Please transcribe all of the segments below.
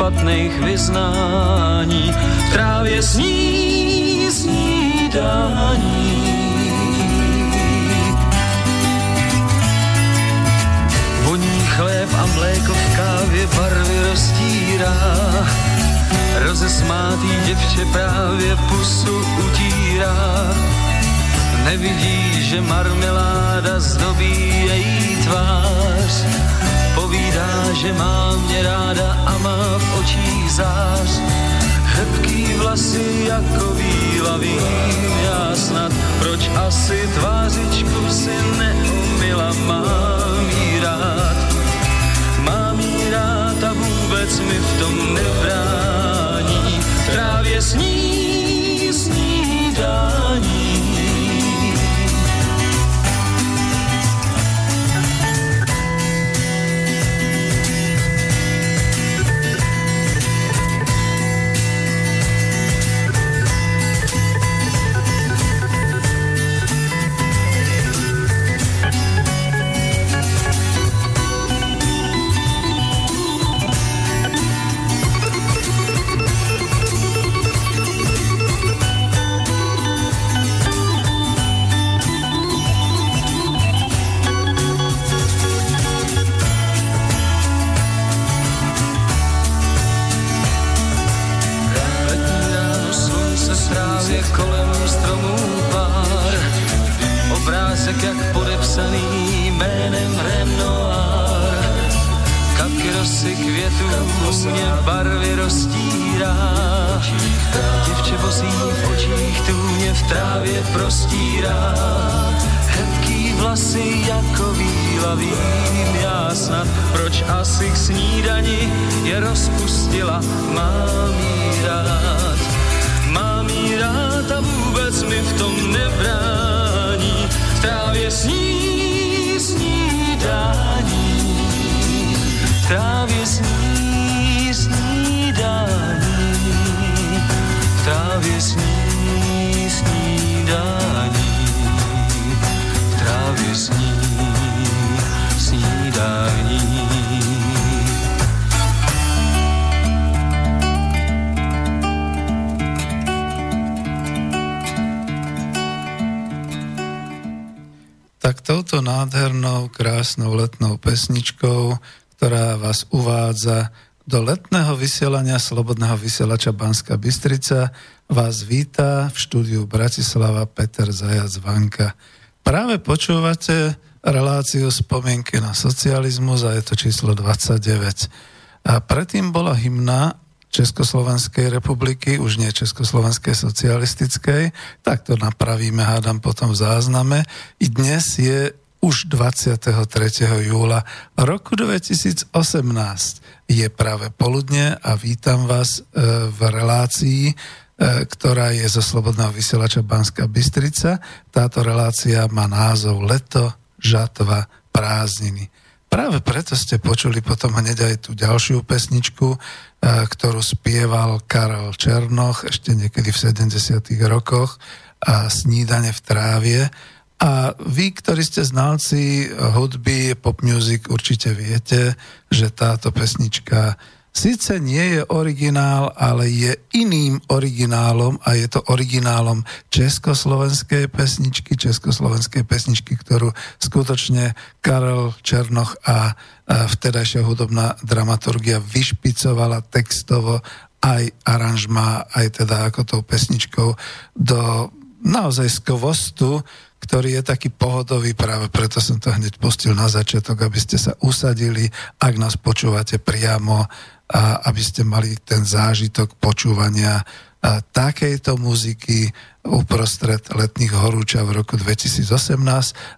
špatných vyznání, v trávě sní snídání. Voní chléb a mléko v kávě barvy roztírá, rozesmátý děvče právě pusu utírá. Nevidí, že marmeláda zdobí její tvář, povídá, že má mě ráda a má v očích zář. Hebký vlasy jako víla vím já snad, proč asi tvářičku pesničkou, ktorá vás uvádza do letného vysielania Slobodného vysielača Banska Bystrica. Vás víta v štúdiu Bratislava Peter Zajac Vanka. Práve počúvate reláciu spomienky na socializmus a je to číslo 29. A predtým bola hymna Československej republiky, už nie Československej socialistickej, tak to napravíme, hádam potom v zázname. I dnes je už 23. júla roku 2018 je práve poludne a vítam vás e, v relácii, e, ktorá je zo Slobodného vysielača Banska Bystrica. Táto relácia má názov Leto, žatva, prázdniny. Práve preto ste počuli potom hneď aj tú ďalšiu pesničku, e, ktorú spieval Karel Černoch ešte niekedy v 70. rokoch a Snídane v trávie a vy, ktorí ste znalci hudby, pop music, určite viete, že táto pesnička síce nie je originál, ale je iným originálom a je to originálom československej pesničky, československej pesničky, ktorú skutočne Karel Černoch a vtedajšia hudobná dramaturgia vyšpicovala textovo aj aranžma, aj teda ako tou pesničkou do naozaj skvostu, ktorý je taký pohodový, práve preto som to hneď pustil na začiatok, aby ste sa usadili, ak nás počúvate priamo a aby ste mali ten zážitok počúvania takejto muziky uprostred letných horúča v roku 2018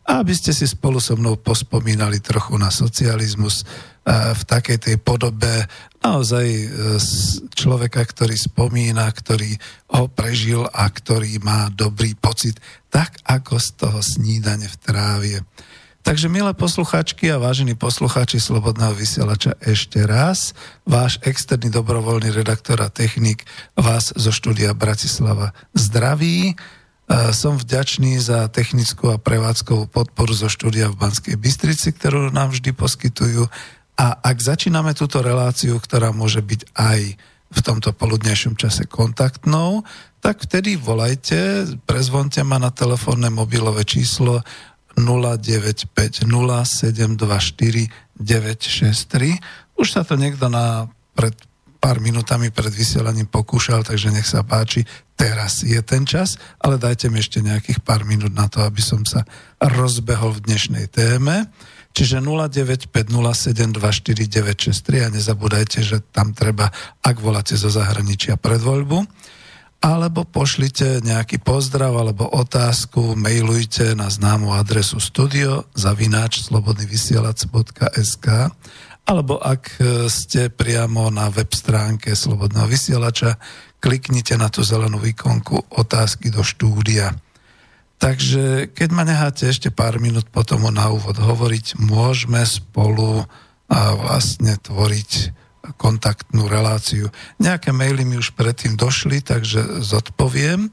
a aby ste si spolu so mnou pospomínali trochu na socializmus v takej tej podobe naozaj e, človeka, ktorý spomína, ktorý ho prežil a ktorý má dobrý pocit, tak ako z toho snídane v trávie. Takže milé poslucháčky a vážení poslucháči Slobodného vysielača ešte raz, váš externý dobrovoľný redaktor a technik vás zo štúdia Bratislava zdraví. E, som vďačný za technickú a prevádzkovú podporu zo štúdia v Banskej Bystrici, ktorú nám vždy poskytujú. A ak začíname túto reláciu, ktorá môže byť aj v tomto poludnejšom čase kontaktnou, tak vtedy volajte, prezvonte ma na telefónne mobilové číslo 0950 724 963. Už sa to niekto na pred pár minútami pred vysielaním pokúšal, takže nech sa páči, teraz je ten čas, ale dajte mi ešte nejakých pár minút na to, aby som sa rozbehol v dnešnej téme. Čiže 0950724963 a nezabúdajte, že tam treba, ak voláte zo zahraničia pred voľbu, alebo pošlite nejaký pozdrav alebo otázku, mailujte na známu adresu studio zavináč slobodnyvysielac.sk alebo ak e, ste priamo na web stránke Slobodného vysielača, kliknite na tú zelenú ikonku otázky do štúdia. Takže keď ma necháte ešte pár minút potom na úvod hovoriť, môžeme spolu a vlastne tvoriť kontaktnú reláciu. Nejaké maily mi už predtým došli, takže zodpoviem.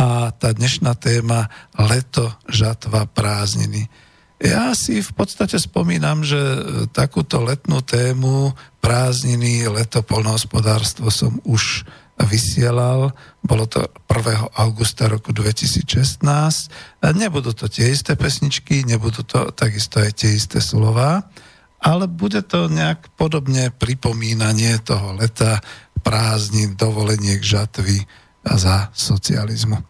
A tá dnešná téma leto, žatva, prázdniny. Ja si v podstate spomínam, že takúto letnú tému prázdniny, leto, polnohospodárstvo som už vysielal. Bolo to 1. augusta roku 2016. Nebudú to tie isté pesničky, nebudú to takisto aj tie isté slova ale bude to nejak podobne pripomínanie toho leta, prázdnin, dovoleniek, žatvy a za socializmu.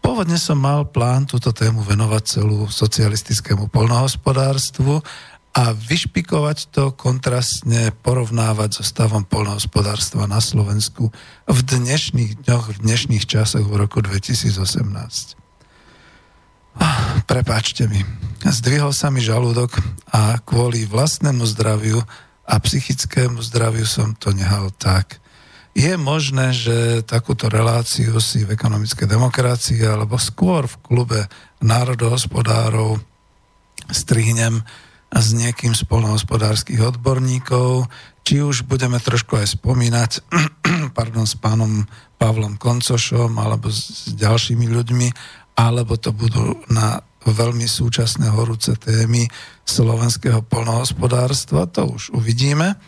Pôvodne som mal plán túto tému venovať celú socialistickému polnohospodárstvu a vyšpikovať to kontrastne, porovnávať so stavom polnohospodárstva na Slovensku v dnešných dňoch, v dnešných časoch v roku 2018. Prepáčte mi. Zdvihol sa mi žalúdok a kvôli vlastnému zdraviu a psychickému zdraviu som to nehal tak. Je možné, že takúto reláciu si v ekonomickej demokracii alebo skôr v klube národohospodárov strihnem s niekým z polnohospodárských odborníkov, či už budeme trošku aj spomínať pardon, s pánom Pavlom Koncošom alebo s ďalšími ľuďmi, alebo to budú na veľmi súčasné horúce témy slovenského polnohospodárstva, to už uvidíme.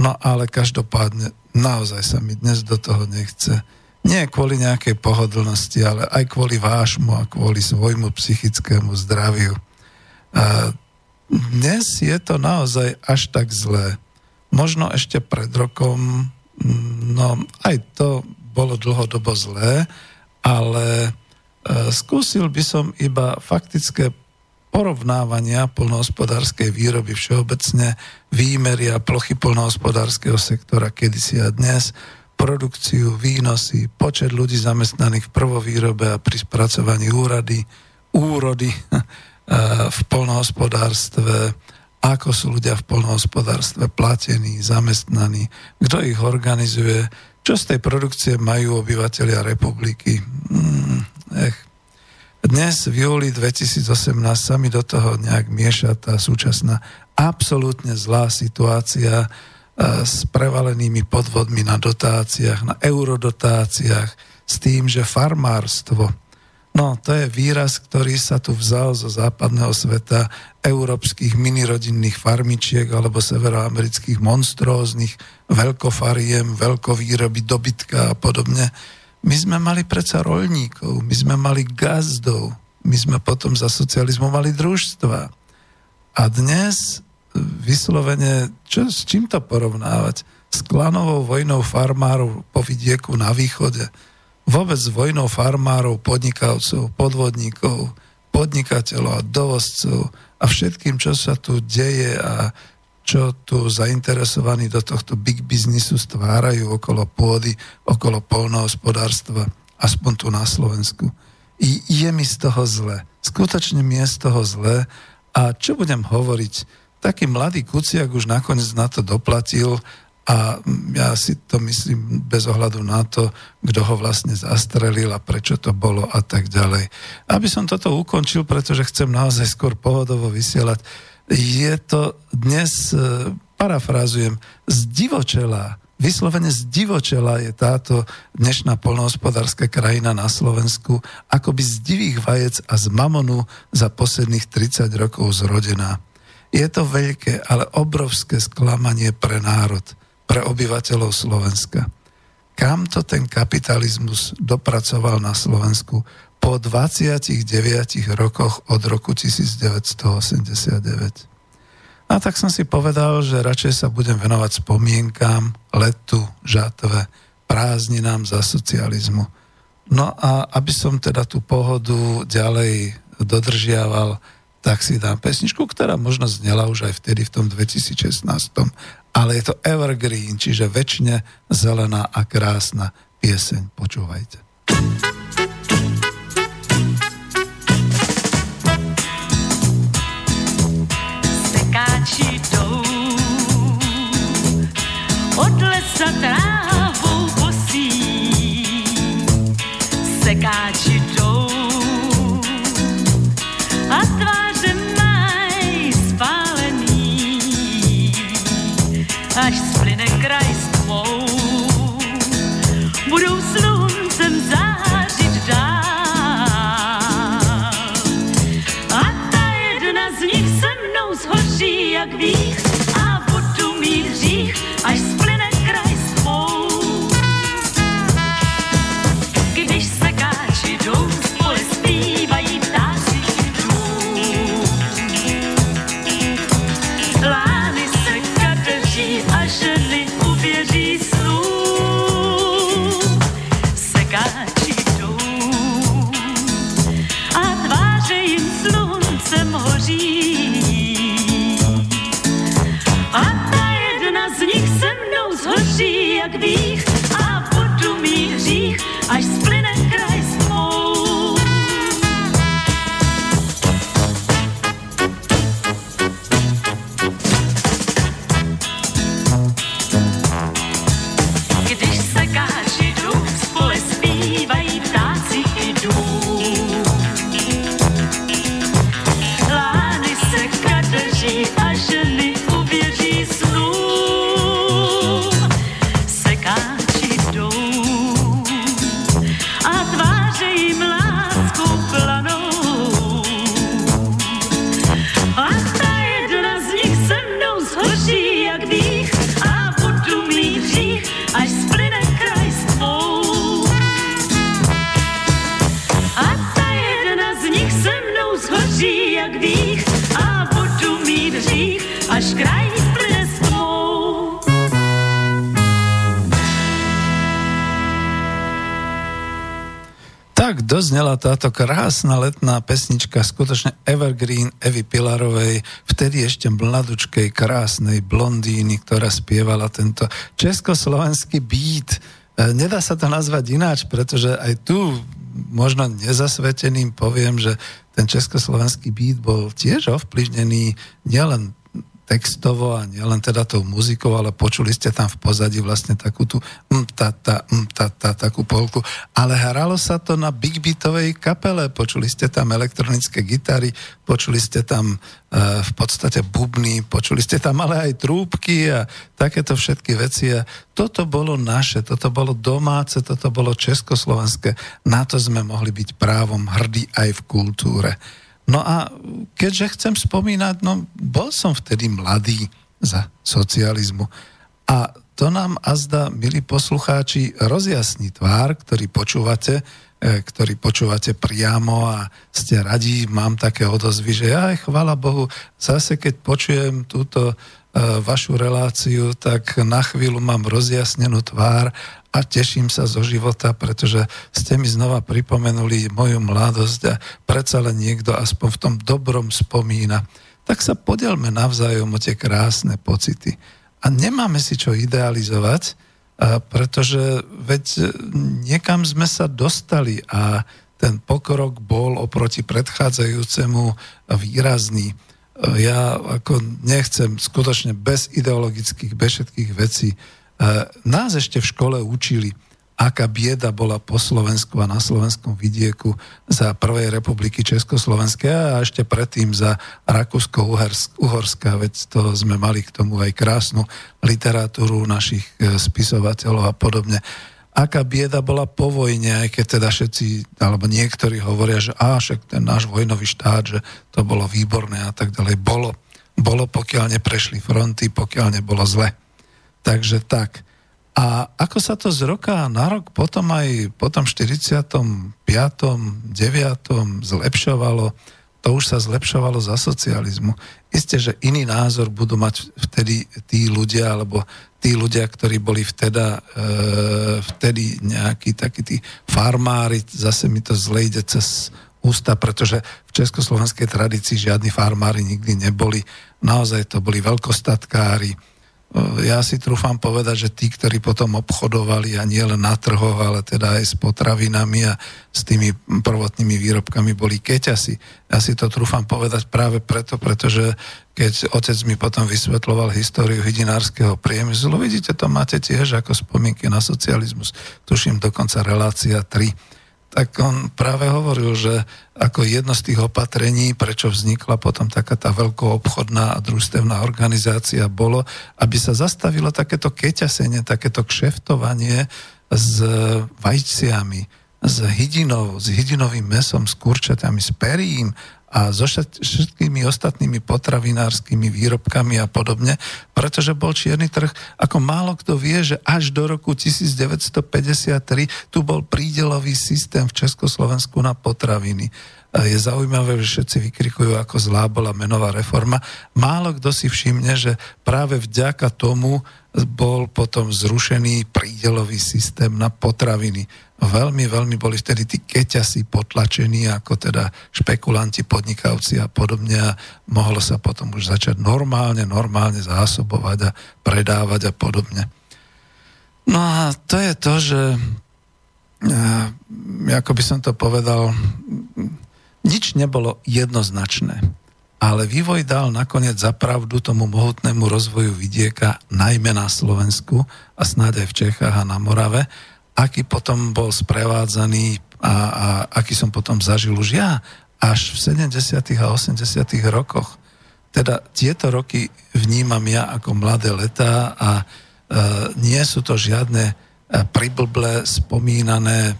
No ale každopádne naozaj sa mi dnes do toho nechce. Nie kvôli nejakej pohodlnosti, ale aj kvôli vášmu a kvôli svojmu psychickému zdraviu. A dnes je to naozaj až tak zlé. Možno ešte pred rokom, no aj to bolo dlhodobo zlé, ale skúsil by som iba faktické porovnávania polnohospodárskej výroby všeobecne, výmeria plochy polnohospodárskeho sektora kedysi a dnes, produkciu, výnosy, počet ľudí zamestnaných v prvovýrobe a pri spracovaní úrady, úrody e, v polnohospodárstve, ako sú ľudia v polnohospodárstve platení, zamestnaní, kto ich organizuje, čo z tej produkcie majú obyvateľia republiky. Hmm. Dnes v júli 2018 sa mi do toho nejak mieša tá súčasná absolútne zlá situácia e, s prevalenými podvodmi na dotáciách, na eurodotáciách, s tým, že farmárstvo, no to je výraz, ktorý sa tu vzal zo západného sveta európskych minirodinných farmičiek alebo severoamerických monstróznych veľkofariem, veľkovýroby dobytka a podobne my sme mali predsa rolníkov, my sme mali gazdov, my sme potom za socializmu mali družstva. A dnes vyslovene, čo, s čím to porovnávať? S klanovou vojnou farmárov po vidieku na východe. Vôbec s vojnou farmárov, podnikavcov, podvodníkov, podnikateľov a dovozcov a všetkým, čo sa tu deje a čo tu zainteresovaní do tohto big biznisu stvárajú okolo pôdy, okolo polnohospodárstva, aspoň tu na Slovensku. I je mi z toho zle. Skutočne mi je z toho zle. A čo budem hovoriť? Taký mladý kuciak už nakoniec na to doplatil a ja si to myslím bez ohľadu na to, kto ho vlastne zastrelil a prečo to bolo a tak ďalej. Aby som toto ukončil, pretože chcem naozaj skôr pohodovo vysielať, je to dnes, e, parafrázujem, zdivočelá, vyslovene zdivočela je táto dnešná polnohospodárska krajina na Slovensku, akoby z divých vajec a z mamonu za posledných 30 rokov zrodená. Je to veľké, ale obrovské sklamanie pre národ – pre obyvateľov Slovenska. Kam to ten kapitalizmus dopracoval na Slovensku po 29 rokoch od roku 1989. A tak som si povedal, že radšej sa budem venovať spomienkám, letu, žatve, prázdninám za socializmu. No a aby som teda tú pohodu ďalej dodržiaval, tak si dám pesničku, ktorá možno znela už aj vtedy v tom 2016 ale je to evergreen, čiže väčšine zelená a krásna pieseň. Počúvajte. Sekáči God. Táto krásna letná pesnička, skutočne Evergreen Evy Pilarovej, vtedy ešte mladučkej, krásnej blondíny, ktorá spievala tento československý beat. E, Nedá sa to nazvať ináč, pretože aj tu možno nezasveteným poviem, že ten československý beat bol tiež ovplyvnený nielen textovo a nielen teda tou muzikou, ale počuli ste tam v pozadí vlastne takú tú mm, ta, ta, mm, ta, ta, takú polku. Ale hralo sa to na big beatovej kapele, počuli ste tam elektronické gitary, počuli ste tam e, v podstate bubny, počuli ste tam ale aj trúbky a takéto všetky veci. A toto bolo naše, toto bolo domáce, toto bolo československé. Na to sme mohli byť právom hrdí aj v kultúre. No a keďže chcem spomínať, no bol som vtedy mladý za socializmu. A to nám azda, milí poslucháči, rozjasní tvár, ktorý počúvate, e, ktorý počúvate priamo a ste radí, mám také odozvy, že aj chvala Bohu, zase keď počujem túto vašu reláciu, tak na chvíľu mám rozjasnenú tvár a teším sa zo života, pretože ste mi znova pripomenuli moju mladosť a predsa len niekto aspoň v tom dobrom spomína. tak sa podelme navzájom o tie krásne pocity. A nemáme si čo idealizovať, pretože veď niekam sme sa dostali a ten pokrok bol oproti predchádzajúcemu výrazný. Ja ako nechcem skutočne bez ideologických, bez všetkých vecí. Nás ešte v škole učili, aká bieda bola po Slovensku a na slovenskom vidieku za prvej republiky Československej a ešte predtým za Rakúsko-Uhorská, veď to sme mali k tomu aj krásnu literatúru našich e, spisovateľov a podobne. Aká bieda bola po vojne, aj keď teda všetci, alebo niektorí hovoria, že á, však ten náš vojnový štát, že to bolo výborné a tak ďalej. Bolo. Bolo, pokiaľ neprešli fronty, pokiaľ nebolo zle. Takže tak. A ako sa to z roka na rok potom aj po tom 45. 9. zlepšovalo, to už sa zlepšovalo za socializmu. Isté, že iný názor budú mať vtedy tí ľudia, alebo tí ľudia, ktorí boli vteda, e, vtedy nejakí takí tí farmári, zase mi to zle ide cez ústa, pretože v československej tradícii žiadni farmári nikdy neboli. Naozaj to boli veľkostatkári, ja si trúfam povedať, že tí, ktorí potom obchodovali a nie len na trhoch, ale teda aj s potravinami a s tými prvotnými výrobkami boli keťasi. Ja si to trúfam povedať práve preto, pretože keď otec mi potom vysvetloval históriu hydinárskeho priemyslu, vidíte, to máte tiež ako spomienky na socializmus. Tuším dokonca relácia 3 tak on práve hovoril, že ako jedno z tých opatrení, prečo vznikla potom taká tá veľkoobchodná a družstevná organizácia, bolo, aby sa zastavilo takéto keťasenie, takéto kšeftovanie s vajciami, s hydinou, s hydinovým mesom, s kurčatami, s perím a so všetkými ostatnými potravinárskymi výrobkami a podobne, pretože bol čierny trh, ako málo kto vie, že až do roku 1953 tu bol prídelový systém v Československu na potraviny. Je zaujímavé, že všetci vykrikujú, ako zlá bola menová reforma. Málo kto si všimne, že práve vďaka tomu bol potom zrušený prídelový systém na potraviny. Veľmi, veľmi boli vtedy tí keťasi potlačení ako teda špekulanti, podnikavci a podobne. A mohlo sa potom už začať normálne, normálne zásobovať a predávať a podobne. No a to je to, že ako by som to povedal, nič nebolo jednoznačné. Ale vývoj dal nakoniec zapravdu tomu mohutnému rozvoju vidieka, najmä na Slovensku a snáď aj v Čechách a na Morave, aký potom bol sprevádzaný a, a aký som potom zažil už ja až v 70. a 80. rokoch. Teda tieto roky vnímam ja ako mladé letá a e, nie sú to žiadne e, spomínané e,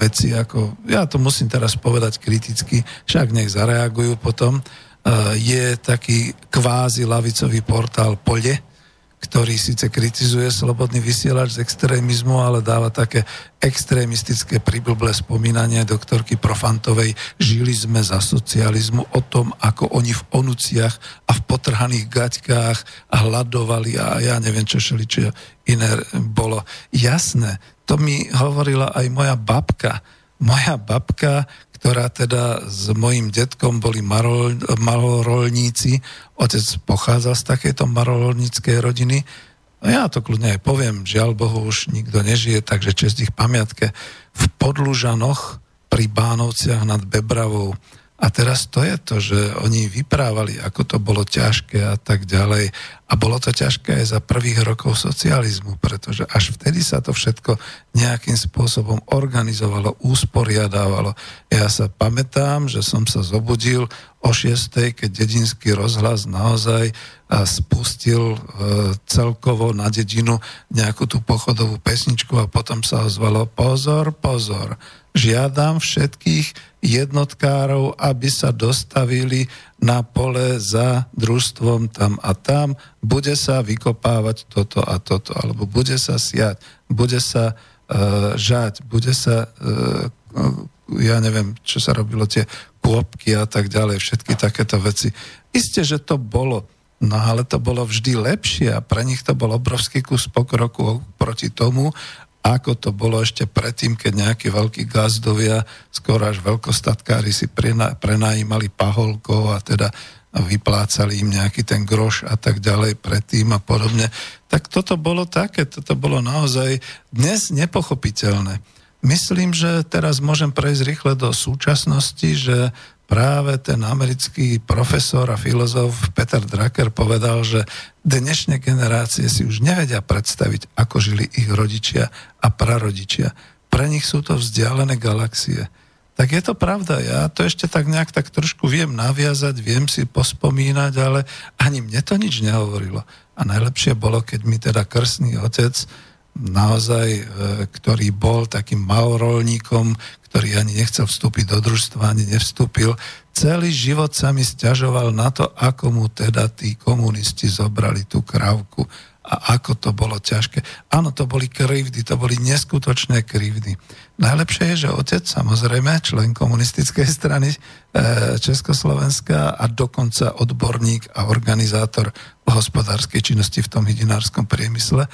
veci, ako, ja to musím teraz povedať kriticky, však nech zareagujú potom, Eh, je taký kvázi lavicový portál Pole, ktorý síce kritizuje slobodný vysielač z extrémizmu, ale dáva také extrémistické priblblé spomínanie doktorky Profantovej. Žili sme za socializmu o tom, ako oni v onuciach a v potrhaných gaťkách hľadovali a ja neviem, čo šeli, čo iné bolo. Jasné, to mi hovorila aj moja babka. Moja babka, ktorá teda s mojim detkom boli marol, malorolníci. Otec pochádza z takéto marolníckej rodiny. A ja to kľudne aj poviem, žiaľ Bohu už nikto nežije, takže čest ich pamiatke. V Podlužanoch pri Bánovciach nad Bebravou a teraz to je to, že oni vyprávali, ako to bolo ťažké a tak ďalej. A bolo to ťažké aj za prvých rokov socializmu, pretože až vtedy sa to všetko nejakým spôsobom organizovalo, usporiadávalo. Ja sa pamätám, že som sa zobudil o 6. keď dedinský rozhlas naozaj spustil e, celkovo na dedinu nejakú tú pochodovú pesničku a potom sa ozvalo pozor, pozor, žiadam všetkých jednotkárov, aby sa dostavili na pole za družstvom tam a tam, bude sa vykopávať toto a toto, alebo bude sa siať, bude sa uh, žať, bude sa, uh, ja neviem, čo sa robilo, tie kôpky a tak ďalej, všetky takéto veci. Isté, že to bolo, no ale to bolo vždy lepšie a pre nich to bol obrovský kus pokroku proti tomu, ako to bolo ešte predtým, keď nejakí veľkí gazdovia, skoro až veľkostatkári si prenajímali paholkov a teda vyplácali im nejaký ten groš a tak ďalej predtým a podobne. Tak toto bolo také, toto bolo naozaj dnes nepochopiteľné. Myslím, že teraz môžem prejsť rýchle do súčasnosti, že práve ten americký profesor a filozof Peter Drucker povedal, že dnešné generácie si už nevedia predstaviť, ako žili ich rodičia a prarodičia. Pre nich sú to vzdialené galaxie tak je to pravda. Ja to ešte tak nejak tak trošku viem naviazať, viem si pospomínať, ale ani mne to nič nehovorilo. A najlepšie bolo, keď mi teda krstný otec naozaj, e, ktorý bol takým malorolníkom, ktorý ani nechcel vstúpiť do družstva, ani nevstúpil, celý život sa mi stiažoval na to, ako mu teda tí komunisti zobrali tú krávku a ako to bolo ťažké. Áno, to boli krivdy, to boli neskutočné krivdy. Najlepšie je, že otec, samozrejme, člen komunistickej strany e, Československa a dokonca odborník a organizátor hospodárskej činnosti v tom hydinárskom priemysle,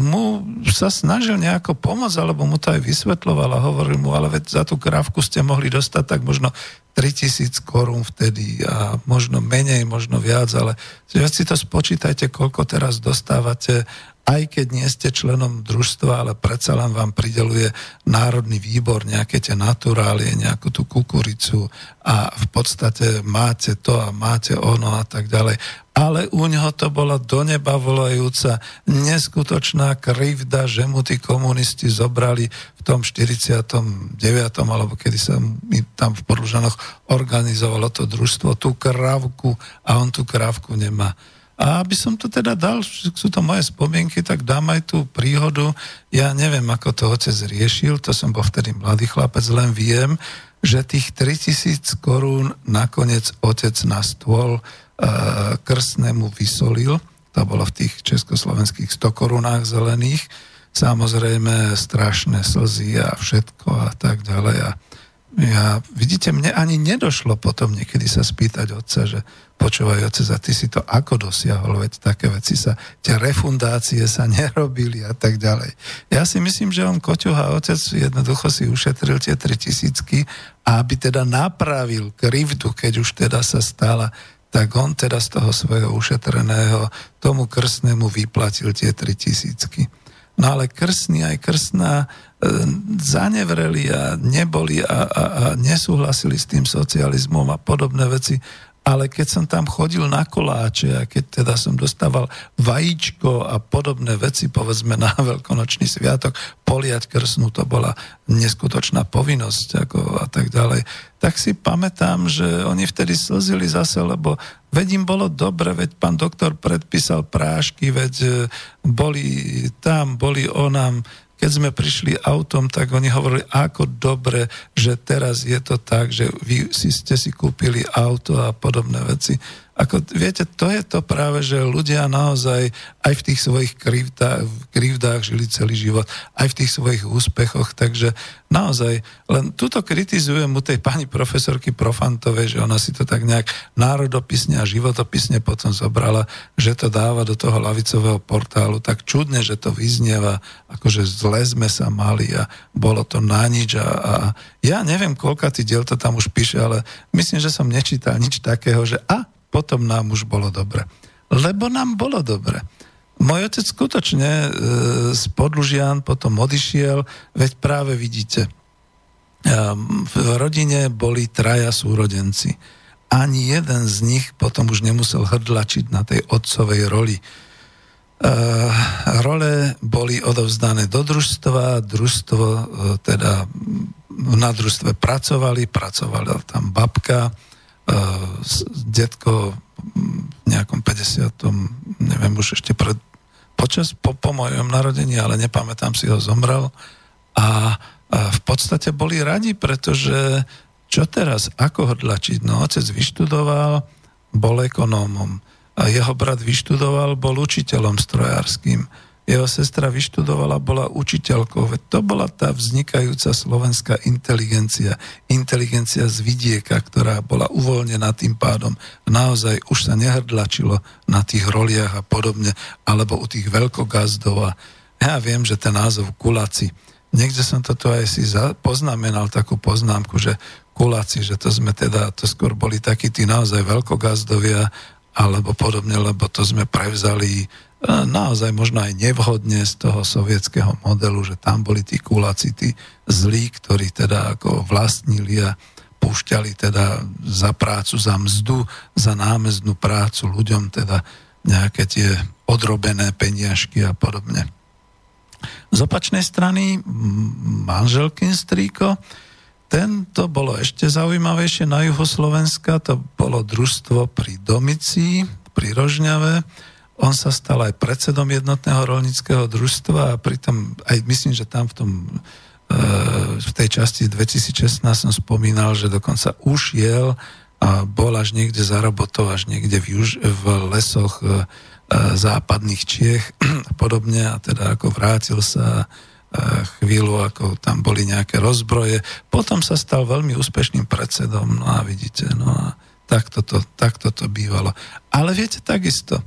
mu sa snažil nejako pomôcť, alebo mu to aj vysvetloval a hovoril mu, ale veď za tú krávku ste mohli dostať tak možno 3000 korún vtedy a možno menej, možno viac, ale si to spočítajte, koľko teraz dostávate aj keď nie ste členom družstva, ale predsa len vám prideluje Národný výbor nejaké tie naturálie, nejakú tú kukuricu a v podstate máte to a máte ono a tak ďalej. Ale u neho to bola do neba volajúca neskutočná krivda, že mu tí komunisti zobrali v tom 49. alebo kedy sa mi tam v Podlužanoch organizovalo to družstvo, tú krávku a on tú krávku nemá. A aby som to teda dal, sú to moje spomienky, tak dám aj tú príhodu. Ja neviem, ako to otec riešil, to som bol vtedy mladý chlapec, len viem, že tých 3000 korún nakoniec otec na stôl krstnému vysolil. To bolo v tých československých 100 korunách zelených. Samozrejme strašné slzy a všetko a tak ďalej. A ja, vidíte, mne ani nedošlo potom niekedy sa spýtať otca, že počúvaj otec, a ty si to ako dosiahol, veď také veci sa, tie refundácie sa nerobili a tak ďalej. Ja si myslím, že on Koťuha otec jednoducho si ušetril tie 3000 a aby teda napravil krivdu, keď už teda sa stala, tak on teda z toho svojho ušetreného tomu krstnému vyplatil tie 3000 No ale krstný aj krstná e, zanevreli a neboli a, a, a nesúhlasili s tým socializmom a podobné veci ale keď som tam chodil na koláče a keď teda som dostával vajíčko a podobné veci, povedzme na veľkonočný sviatok, poliať krsnú, to bola neskutočná povinnosť ako a tak ďalej, tak si pamätám, že oni vtedy slzili zase, lebo veď im bolo dobre, veď pán doktor predpísal prášky, veď e, boli tam, boli onam, keď sme prišli autom, tak oni hovorili, ako dobre, že teraz je to tak, že vy si ste si kúpili auto a podobné veci. Ako, viete, to je to práve, že ľudia naozaj aj v tých svojich krivdách, žili celý život, aj v tých svojich úspechoch, takže naozaj, len tuto kritizujem mu tej pani profesorky Profantovej, že ona si to tak nejak národopisne a životopisne potom zobrala, že to dáva do toho lavicového portálu, tak čudne, že to vyznieva, akože zle sme sa mali a bolo to na nič a, a ja neviem, koľka ty diel to tam už píše, ale myslím, že som nečítal nič takého, že a potom nám už bolo dobre. Lebo nám bolo dobre. Môj otec skutočne e, z Podlužian potom odišiel, veď práve vidíte, e, v rodine boli traja súrodenci. Ani jeden z nich potom už nemusel hrdlačiť na tej otcovej roli. E, role boli odovzdané do družstva, družstvo e, teda na družstve pracovali, pracovala tam babka, detko v nejakom 50. neviem už ešte pred, počas, po, po mojom narodení, ale nepamätám si ho, zomrel. A, a v podstate boli radi, pretože čo teraz, ako hodlačiť? No, otec vyštudoval, bol ekonómom. A jeho brat vyštudoval, bol učiteľom strojárským jeho sestra vyštudovala, bola učiteľkou. To bola tá vznikajúca slovenská inteligencia. Inteligencia z vidieka, ktorá bola uvoľnená tým pádom. Naozaj už sa nehrdlačilo na tých roliach a podobne, alebo u tých veľkogazdov. A ja viem, že ten názov kulaci, niekde som toto aj si poznamenal takú poznámku, že kuláci, že to sme teda, to skôr boli takí tí naozaj veľkogazdovia, alebo podobne, lebo to sme prevzali naozaj možno aj nevhodne z toho sovietského modelu, že tam boli tí kuláci, tí zlí, ktorí teda ako vlastnili a púšťali teda za prácu, za mzdu, za námeznú prácu ľuďom teda nejaké tie odrobené peniažky a podobne. Z opačnej strany manželkin strýko, tento bolo ešte zaujímavejšie na juho Slovenska, to bolo družstvo pri Domici, pri Rožňave. On sa stal aj predsedom jednotného rolnického družstva a pritom aj myslím, že tam v tom e, v tej časti 2016 som spomínal, že dokonca už jel a bol až niekde za robotou, až niekde v, juž, v lesoch e, západných Čiech a podobne a teda ako vrátil sa chvíľu, ako tam boli nejaké rozbroje. Potom sa stal veľmi úspešným predsedom, no a vidíte, no a takto to, takto to bývalo. Ale viete, takisto,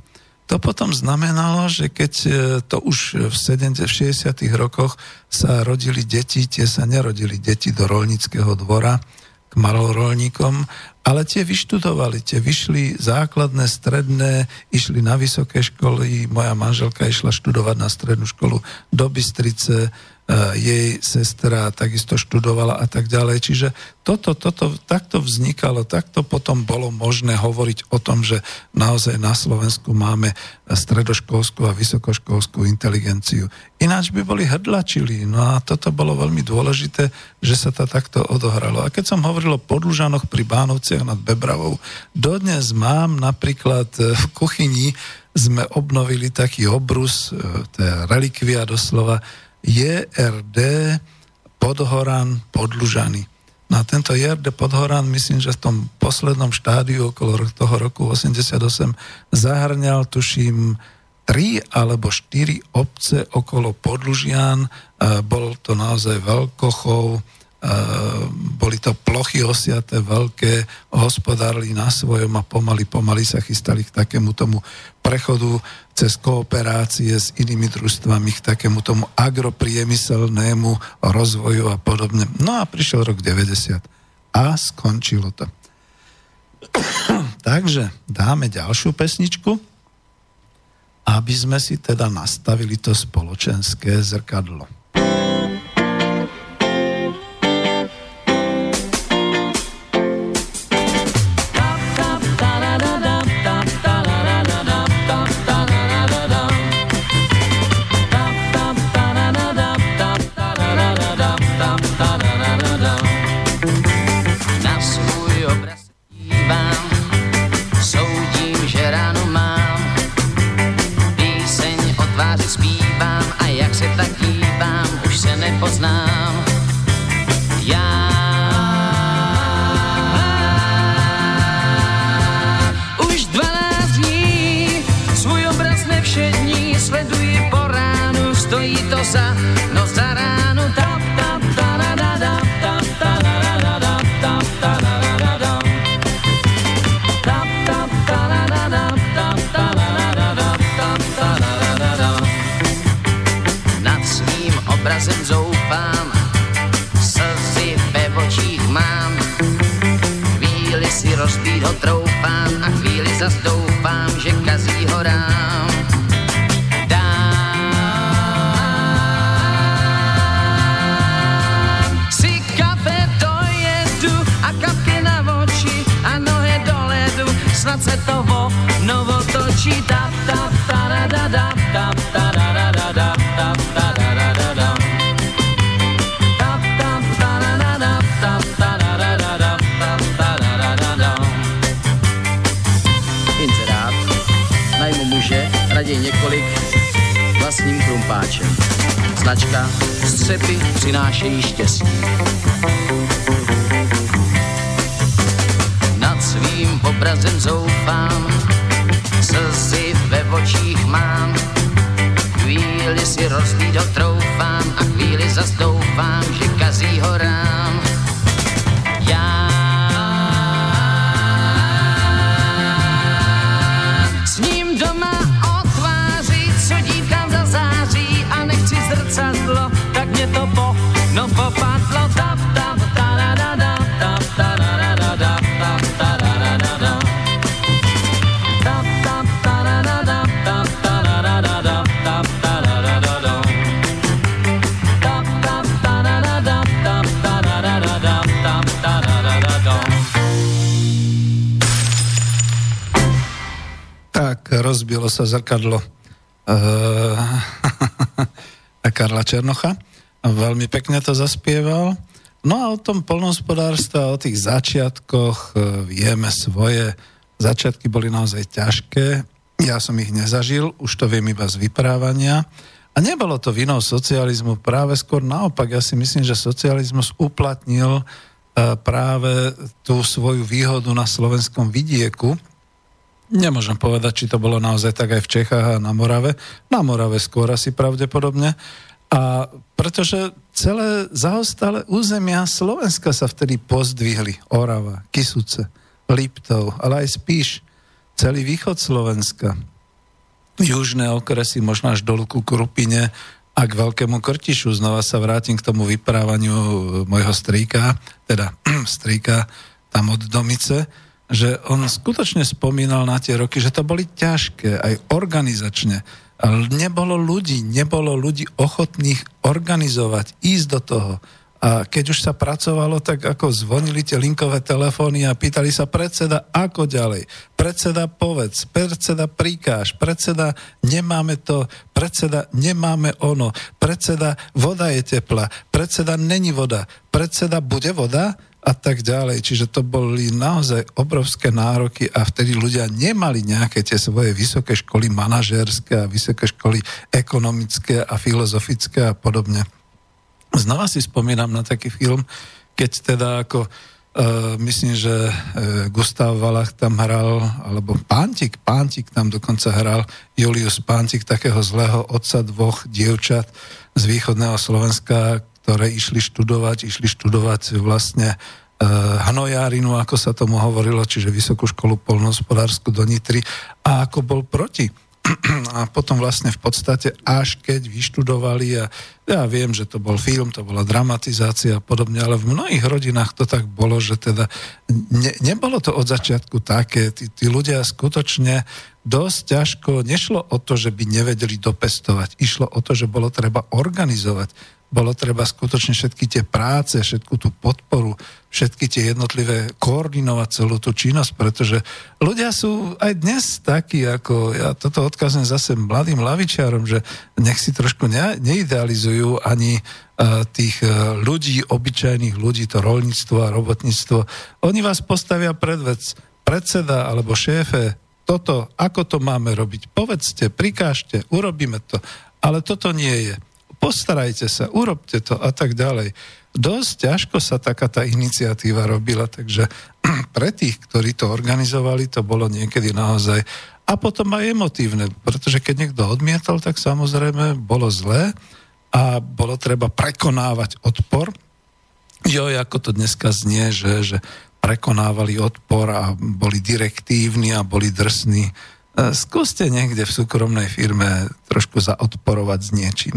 to potom znamenalo, že keď e, to už v 70. 60. rokoch sa rodili deti, tie sa nerodili deti do rolnického dvora, k malorolníkom, ale tie vyštudovali, tie vyšli základné, stredné, išli na vysoké školy, moja manželka išla študovať na strednú školu do Bystrice, jej sestra takisto študovala a tak ďalej. Čiže toto, toto takto vznikalo, takto potom bolo možné hovoriť o tom, že naozaj na Slovensku máme stredoškolskú a vysokoškolskú inteligenciu. Ináč by boli hrdlačili. No a toto bolo veľmi dôležité, že sa to takto odohralo. A keď som hovoril o podlužanoch pri Bánovciach nad Bebravou, dodnes mám napríklad e, v kuchyni sme obnovili taký obrus, e, to je relikvia doslova, JRD Podhoran Podlužany. Na tento JRD Podhoran, myslím, že v tom poslednom štádiu okolo toho roku 88 zahrňal, tuším, tri alebo štyri obce okolo Podlužian. Bol to naozaj veľkochov, boli to plochy osiaté, veľké, hospodárli na svojom a pomaly, pomaly sa chystali k takému tomu prechodu cez kooperácie s inými družstvami k takému tomu agropriemyselnému rozvoju a podobne. No a prišiel rok 90 a skončilo to. Takže dáme ďalšiu pesničku, aby sme si teda nastavili to spoločenské zrkadlo. I. sa zrkadlo uh, Karla Černocha. Veľmi pekne to zaspieval. No a o tom polnohospodárstve a o tých začiatkoch uh, vieme svoje. Začiatky boli naozaj ťažké. Ja som ich nezažil, už to viem iba z vyprávania. A nebolo to vinou socializmu, práve skôr naopak. Ja si myslím, že socializmus uplatnil uh, práve tú svoju výhodu na slovenskom vidieku. Nemôžem povedať, či to bolo naozaj tak aj v Čechách a na Morave. Na Morave skôr asi pravdepodobne. A pretože celé zaostalé územia Slovenska sa vtedy pozdvihli. Orava, Kisuce, Liptov, ale aj spíš celý východ Slovenska. Južné okresy, možno až dolu ku Krupine, a k veľkému krtišu. Znova sa vrátim k tomu vyprávaniu mojho strýka, teda strýka tam od Domice, že on skutočne spomínal na tie roky, že to boli ťažké aj organizačne. Nebolo ľudí, nebolo ľudí ochotných organizovať, ísť do toho. A keď už sa pracovalo, tak ako zvonili tie linkové telefóny a pýtali sa predseda, ako ďalej. Predseda povedz, predseda prikáž, predseda nemáme to, predseda nemáme ono, predseda voda je teplá, predseda není voda, predseda bude voda a tak ďalej. Čiže to boli naozaj obrovské nároky a vtedy ľudia nemali nejaké tie svoje vysoké školy manažerské a vysoké školy ekonomické a filozofické a podobne. Znova si spomínam na taký film, keď teda ako Uh, myslím, že uh, Gustav Valach tam hral, alebo Pántik, Pántik tam dokonca hral, Julius Pántik, takého zlého otca dvoch dievčat z východného Slovenska, ktoré išli študovať, išli študovať vlastne uh, hnojárinu, ako sa tomu hovorilo, čiže Vysokú školu polnohospodárskú do Nitry. A ako bol proti? A potom vlastne v podstate až keď vyštudovali a ja viem, že to bol film, to bola dramatizácia a podobne, ale v mnohých rodinách to tak bolo, že teda ne, nebolo to od začiatku také, tí, tí ľudia skutočne dosť ťažko, nešlo o to, že by nevedeli dopestovať, išlo o to, že bolo treba organizovať bolo treba skutočne všetky tie práce, všetku tú podporu, všetky tie jednotlivé koordinovať celú tú činnosť, pretože ľudia sú aj dnes takí, ako ja toto odkazujem zase mladým lavičiarom, že nech si trošku ne, neidealizujú ani uh, tých uh, ľudí, obyčajných ľudí, to rolníctvo a robotníctvo. Oni vás postavia pred vec, predseda alebo šéfe, toto, ako to máme robiť, povedzte, prikážte, urobíme to. Ale toto nie je postarajte sa, urobte to a tak ďalej. Dosť ťažko sa taká tá iniciatíva robila, takže pre tých, ktorí to organizovali, to bolo niekedy naozaj a potom aj emotívne, pretože keď niekto odmietol, tak samozrejme bolo zlé a bolo treba prekonávať odpor. Jo, ako to dneska znie, že, že prekonávali odpor a boli direktívni a boli drsní. E, skúste niekde v súkromnej firme trošku zaodporovať s niečím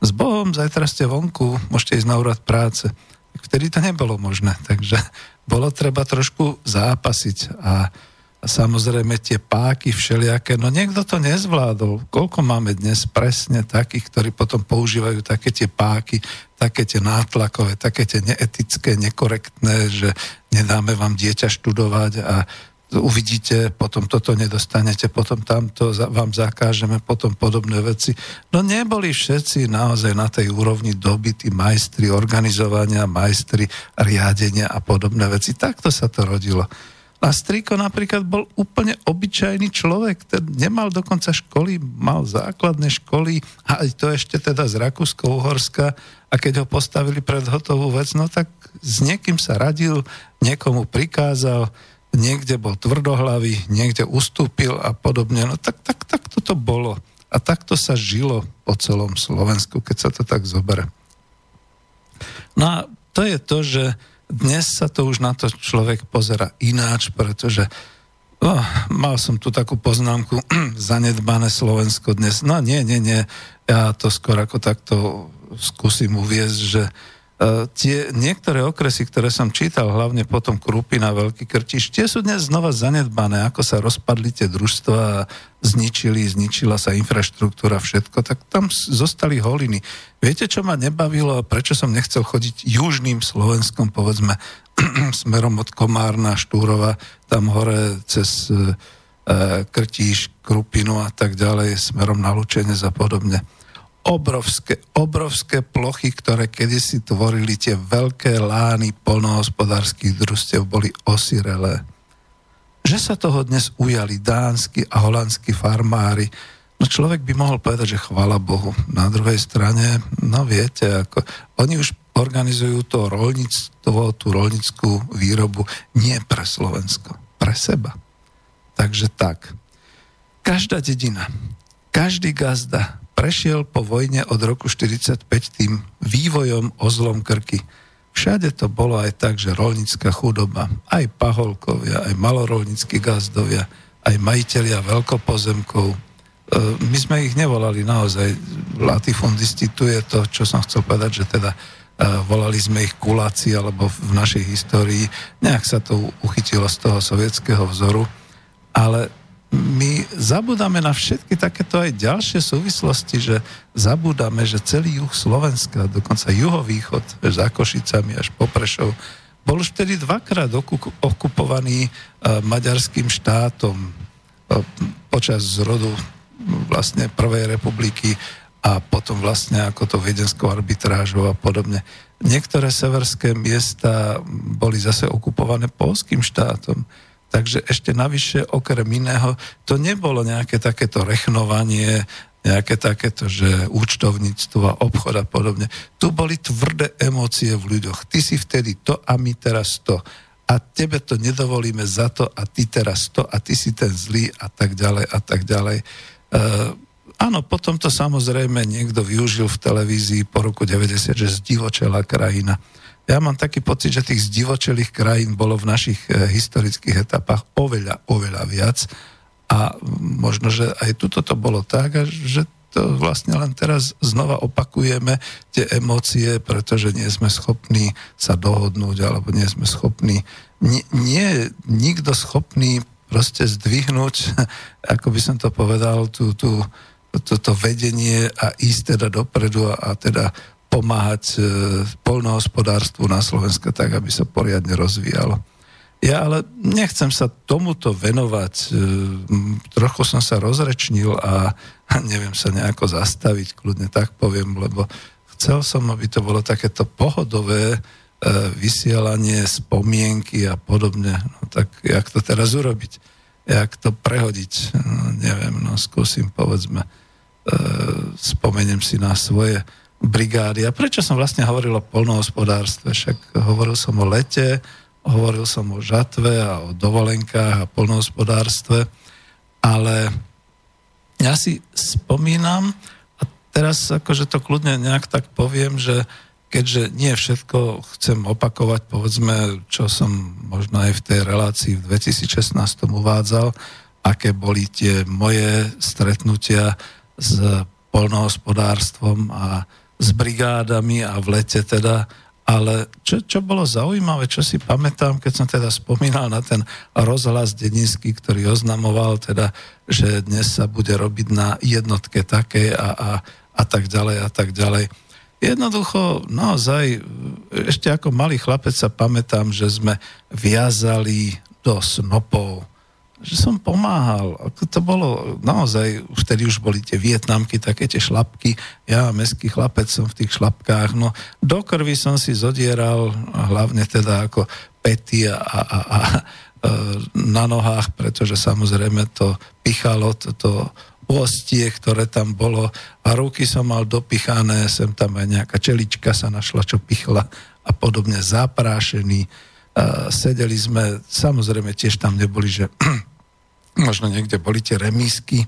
s Bohom, zajtra ste vonku, môžete ísť na úrad práce. Vtedy to nebolo možné, takže bolo treba trošku zápasiť a samozrejme tie páky všelijaké, no niekto to nezvládol. Koľko máme dnes presne takých, ktorí potom používajú také tie páky, také tie nátlakové, také tie neetické, nekorektné, že nedáme vám dieťa študovať a uvidíte, potom toto nedostanete, potom tamto vám zakážeme, potom podobné veci. No neboli všetci naozaj na tej úrovni doby, tí majstri organizovania, majstri riadenia a podobné veci. Takto sa to rodilo. A Striko napríklad bol úplne obyčajný človek, ten nemal dokonca školy, mal základné školy, a aj to ešte teda z Rakúsko-Uhorska a keď ho postavili pred hotovú vec, no tak s niekým sa radil, niekomu prikázal, niekde bol tvrdohlavý, niekde ustúpil a podobne. No tak, tak, tak toto bolo. A takto sa žilo po celom Slovensku, keď sa to tak zobere. No a to je to, že dnes sa to už na to človek pozera ináč, pretože oh, mal som tu takú poznámku, zanedbané Slovensko dnes. No nie, nie, nie, ja to skôr ako takto skúsim uviezť, že E, tie niektoré okresy, ktoré som čítal, hlavne potom Krupina, Veľký Krtiš, tie sú dnes znova zanedbané, ako sa rozpadli tie družstva a zničili, zničila sa infraštruktúra, všetko, tak tam zostali holiny. Viete, čo ma nebavilo a prečo som nechcel chodiť južným Slovenskom, povedzme, smerom od Komárna, Štúrova, tam hore cez e, Krtíš, Krupinu a tak ďalej, smerom na Lučenec a podobne. Obrovské, obrovské plochy, ktoré kedysi tvorili tie veľké lány polnohospodárských družstiev, boli osirelé. Že sa toho dnes ujali dánsky a holandskí farmári, No človek by mohol povedať, že chvala Bohu. Na druhej strane, no viete, ako, oni už organizujú to rolníctvo, tú rolnickú výrobu nie pre Slovensko, pre seba. Takže tak. Každá dedina, každý gazda prešiel po vojne od roku 45 tým vývojom o zlom krky. Všade to bolo aj tak, že rolnická chudoba, aj paholkovia, aj malorolnickí gazdovia, aj majiteľia veľkopozemkov, E, my sme ich nevolali naozaj latifundisti, tu je to, čo som chcel povedať, že teda e, volali sme ich kuláci, alebo v našej histórii nejak sa to uchytilo z toho sovietského vzoru, ale my zabudáme na všetky takéto aj ďalšie súvislosti, že zabudáme, že celý juh Slovenska, dokonca juhovýchod, za Košicami až po Prešov, bol už vtedy dvakrát okupovaný uh, maďarským štátom uh, počas zrodu vlastne Prvej republiky a potom vlastne ako to viedenskou arbitrážou a podobne. Niektoré severské miesta boli zase okupované polským štátom. Takže ešte navyše, okrem iného, to nebolo nejaké takéto rechnovanie, nejaké takéto, že účtovníctvo a obchod a podobne. Tu boli tvrdé emócie v ľuďoch. Ty si vtedy to a my teraz to. A tebe to nedovolíme za to a ty teraz to a ty si ten zlý a tak ďalej a tak ďalej. Uh, áno, potom to samozrejme niekto využil v televízii po roku 90, že zdivočela krajina. Ja mám taký pocit, že tých zdivočelých krajín bolo v našich e, historických etapách oveľa, oveľa viac. A možno, že aj tuto to bolo tak, že to vlastne len teraz znova opakujeme tie emócie, pretože nie sme schopní sa dohodnúť alebo nie sme schopní, nie, nie nikto schopný proste zdvihnúť, ako by som to povedal, tú, tú, toto vedenie a ísť teda dopredu a, a teda pomáhať e, polnohospodárstvu na Slovensku tak, aby sa poriadne rozvíjalo. Ja ale nechcem sa tomuto venovať. E, trochu som sa rozrečnil a, neviem sa nejako zastaviť, kľudne tak poviem, lebo chcel som, aby to bolo takéto pohodové, E, vysielanie, spomienky a podobne. No tak jak to teraz urobiť? Jak to prehodiť? No, neviem, no skúsim, povedzme, spomeniem si na svoje brigády. A prečo som vlastne hovoril o polnohospodárstve? Však hovoril som o lete, hovoril som o žatve a o dovolenkách a polnohospodárstve, ale ja si spomínam, a teraz akože to kľudne nejak tak poviem, že keďže nie všetko chcem opakovať, povedzme, čo som možno aj v tej relácii v 2016 uvádzal, aké boli tie moje stretnutia s polnohospodárstvom a s brigádami a v lete teda, ale čo, čo bolo zaujímavé, čo si pamätám, keď som teda spomínal na ten rozhlas dedinský, ktorý oznamoval teda, že dnes sa bude robiť na jednotke také a, a, a tak ďalej a tak ďalej. Jednoducho, naozaj, ešte ako malý chlapec sa pamätám, že sme viazali do snopov, že som pomáhal. To bolo naozaj, vtedy už boli tie vietnamky, také tie šlapky. Ja, meský chlapec, som v tých šlapkách. No, do krvi som si zodieral, hlavne teda ako pety a, a, a, a e, na nohách, pretože samozrejme to pichalo, to, to ostie, ktoré tam bolo a ruky som mal dopichané, sem tam aj nejaká čelička sa našla, čo pichla a podobne zaprášený. A sedeli sme, samozrejme tiež tam neboli, že možno niekde boli tie remísky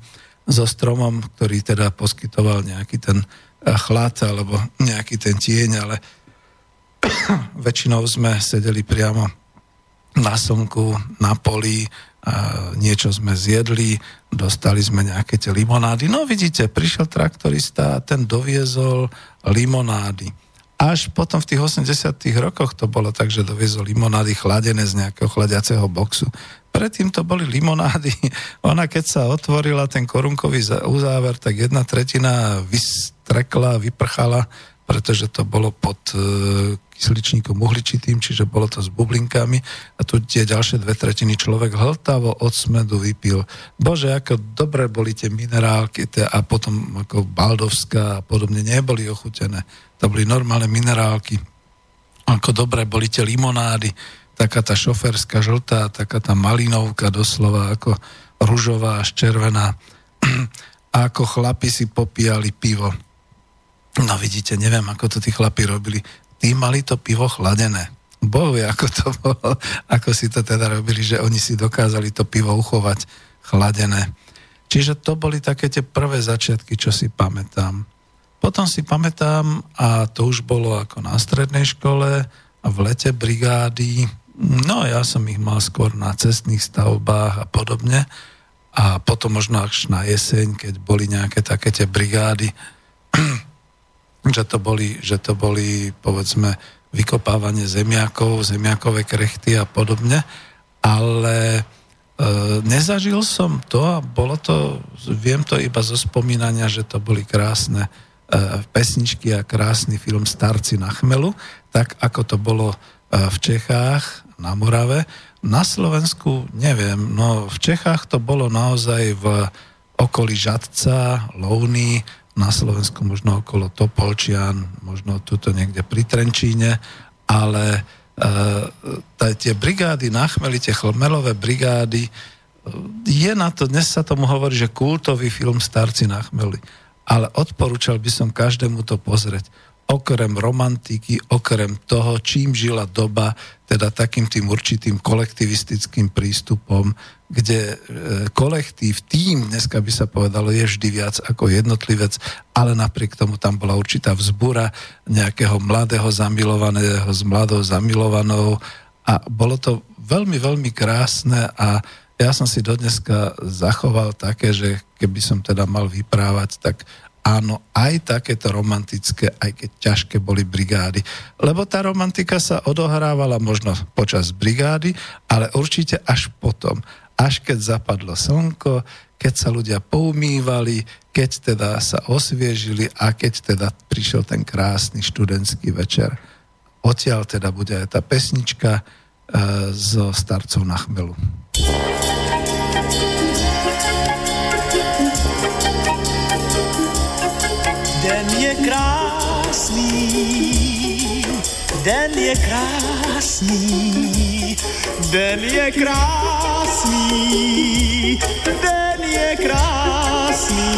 so stromom, ktorý teda poskytoval nejaký ten chlad alebo nejaký ten tieň, ale väčšinou sme sedeli priamo na slnku, na poli, niečo sme zjedli, dostali sme nejaké tie limonády. No vidíte, prišiel traktorista a ten doviezol limonády. Až potom v tých 80 rokoch to bolo tak, že doviezol limonády chladené z nejakého chladiaceho boxu. Predtým to boli limonády. Ona keď sa otvorila ten korunkový uzáver, tak jedna tretina vystrekla, vyprchala pretože to bolo pod e, kysličníkom uhličitým, čiže bolo to s bublinkami a tu tie ďalšie dve tretiny človek hltavo od smedu vypil. Bože, ako dobre boli tie minerálky tie, a potom ako Baldovská a podobne neboli ochutené. To boli normálne minerálky. Ako dobre boli tie limonády, taká tá šoferská žltá, taká tá malinovka doslova ako ružová až červená. A ako chlapi si popíjali pivo No vidíte, neviem, ako to tí chlapi robili. Tí mali to pivo chladené. Boh vie, ako to bolo, ako si to teda robili, že oni si dokázali to pivo uchovať chladené. Čiže to boli také tie prvé začiatky, čo si pamätám. Potom si pamätám, a to už bolo ako na strednej škole, a v lete brigády, no ja som ich mal skôr na cestných stavbách a podobne. A potom možno až na jeseň, keď boli nejaké také tie brigády, že to boli, že to boli povedzme vykopávanie zemiakov, zemiakové krechty a podobne, ale e, nezažil som to a bolo to, viem to iba zo spomínania, že to boli krásne e, pesničky a krásny film Starci na chmelu, tak ako to bolo e, v Čechách, na Morave. Na Slovensku neviem, no v Čechách to bolo naozaj v okolí Žadca, Louny, na Slovensku možno okolo Topolčian, možno tuto niekde pri Trenčíne, ale e, tie brigády na chmeli, tie chmelové brigády, e, je na to, dnes sa tomu hovorí, že kultový film Starci na chmeli, ale odporúčal by som každému to pozrieť okrem romantiky, okrem toho, čím žila doba, teda takým tým určitým kolektivistickým prístupom, kde e, kolektív, tým, dneska by sa povedalo, je vždy viac ako jednotlivec, ale napriek tomu tam bola určitá vzbura nejakého mladého zamilovaného s mladou zamilovanou a bolo to veľmi, veľmi krásne a ja som si dodneska zachoval také, že keby som teda mal vyprávať, tak áno, aj takéto romantické, aj keď ťažké boli brigády. Lebo tá romantika sa odohrávala možno počas brigády, ale určite až potom, až keď zapadlo slnko, keď sa ľudia poumývali, keď teda sa osviežili a keď teda prišiel ten krásny študentský večer. Odtiaľ teda bude aj tá pesnička e, zo starcov na chmelu. Den je krásný, den je krásný, den je krásný.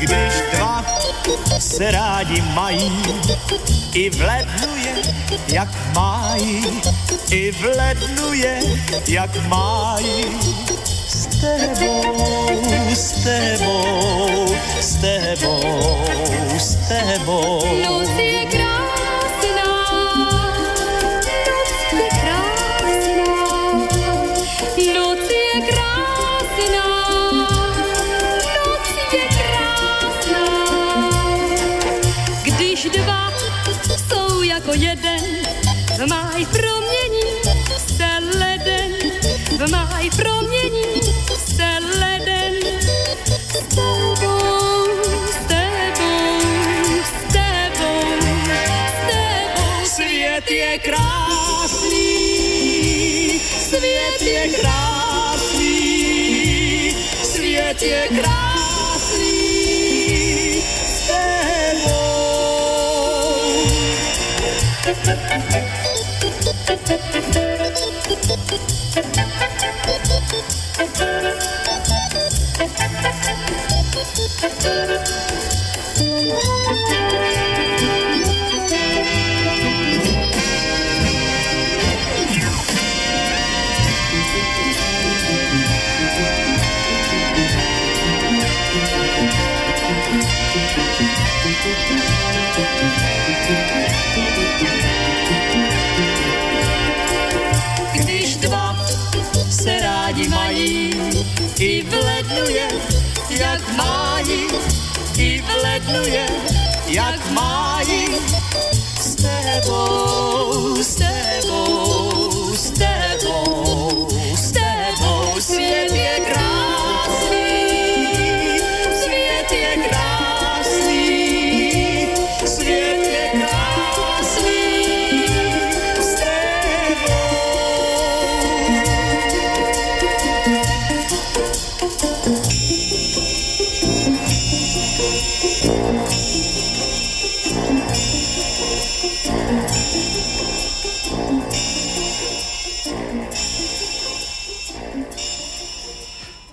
Když dva se rádi mají, i v lednu je, jak mají, i v lednu je, jak mají tebou, s tebou, s tebou, s tebou. Noc je krásná, jako jeden, v máj promění se leden, v máj promění je krásný, svět je krásný, svět je krásný I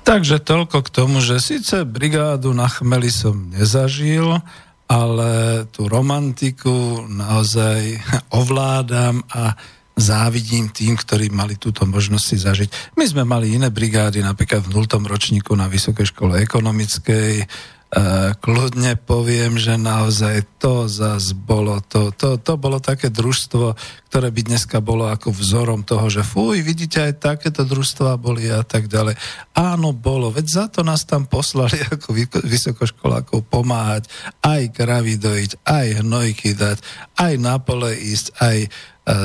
Takže toľko k tomu, že síce brigádu na chmeli som nezažil, ale tú romantiku naozaj ovládam a závidím tým, ktorí mali túto možnosť si zažiť. My sme mali iné brigády, napríklad v 0. ročníku na Vysokej škole ekonomickej, kľudne poviem, že naozaj to zas bolo, to, to, to bolo také družstvo, ktoré by dneska bolo ako vzorom toho, že fuj, vidíte, aj takéto družstva boli a tak ďalej. Áno, bolo, veď za to nás tam poslali ako vysokoškolákov pomáhať, aj kravy dojiť, aj hnojky dať, aj na pole ísť, aj e,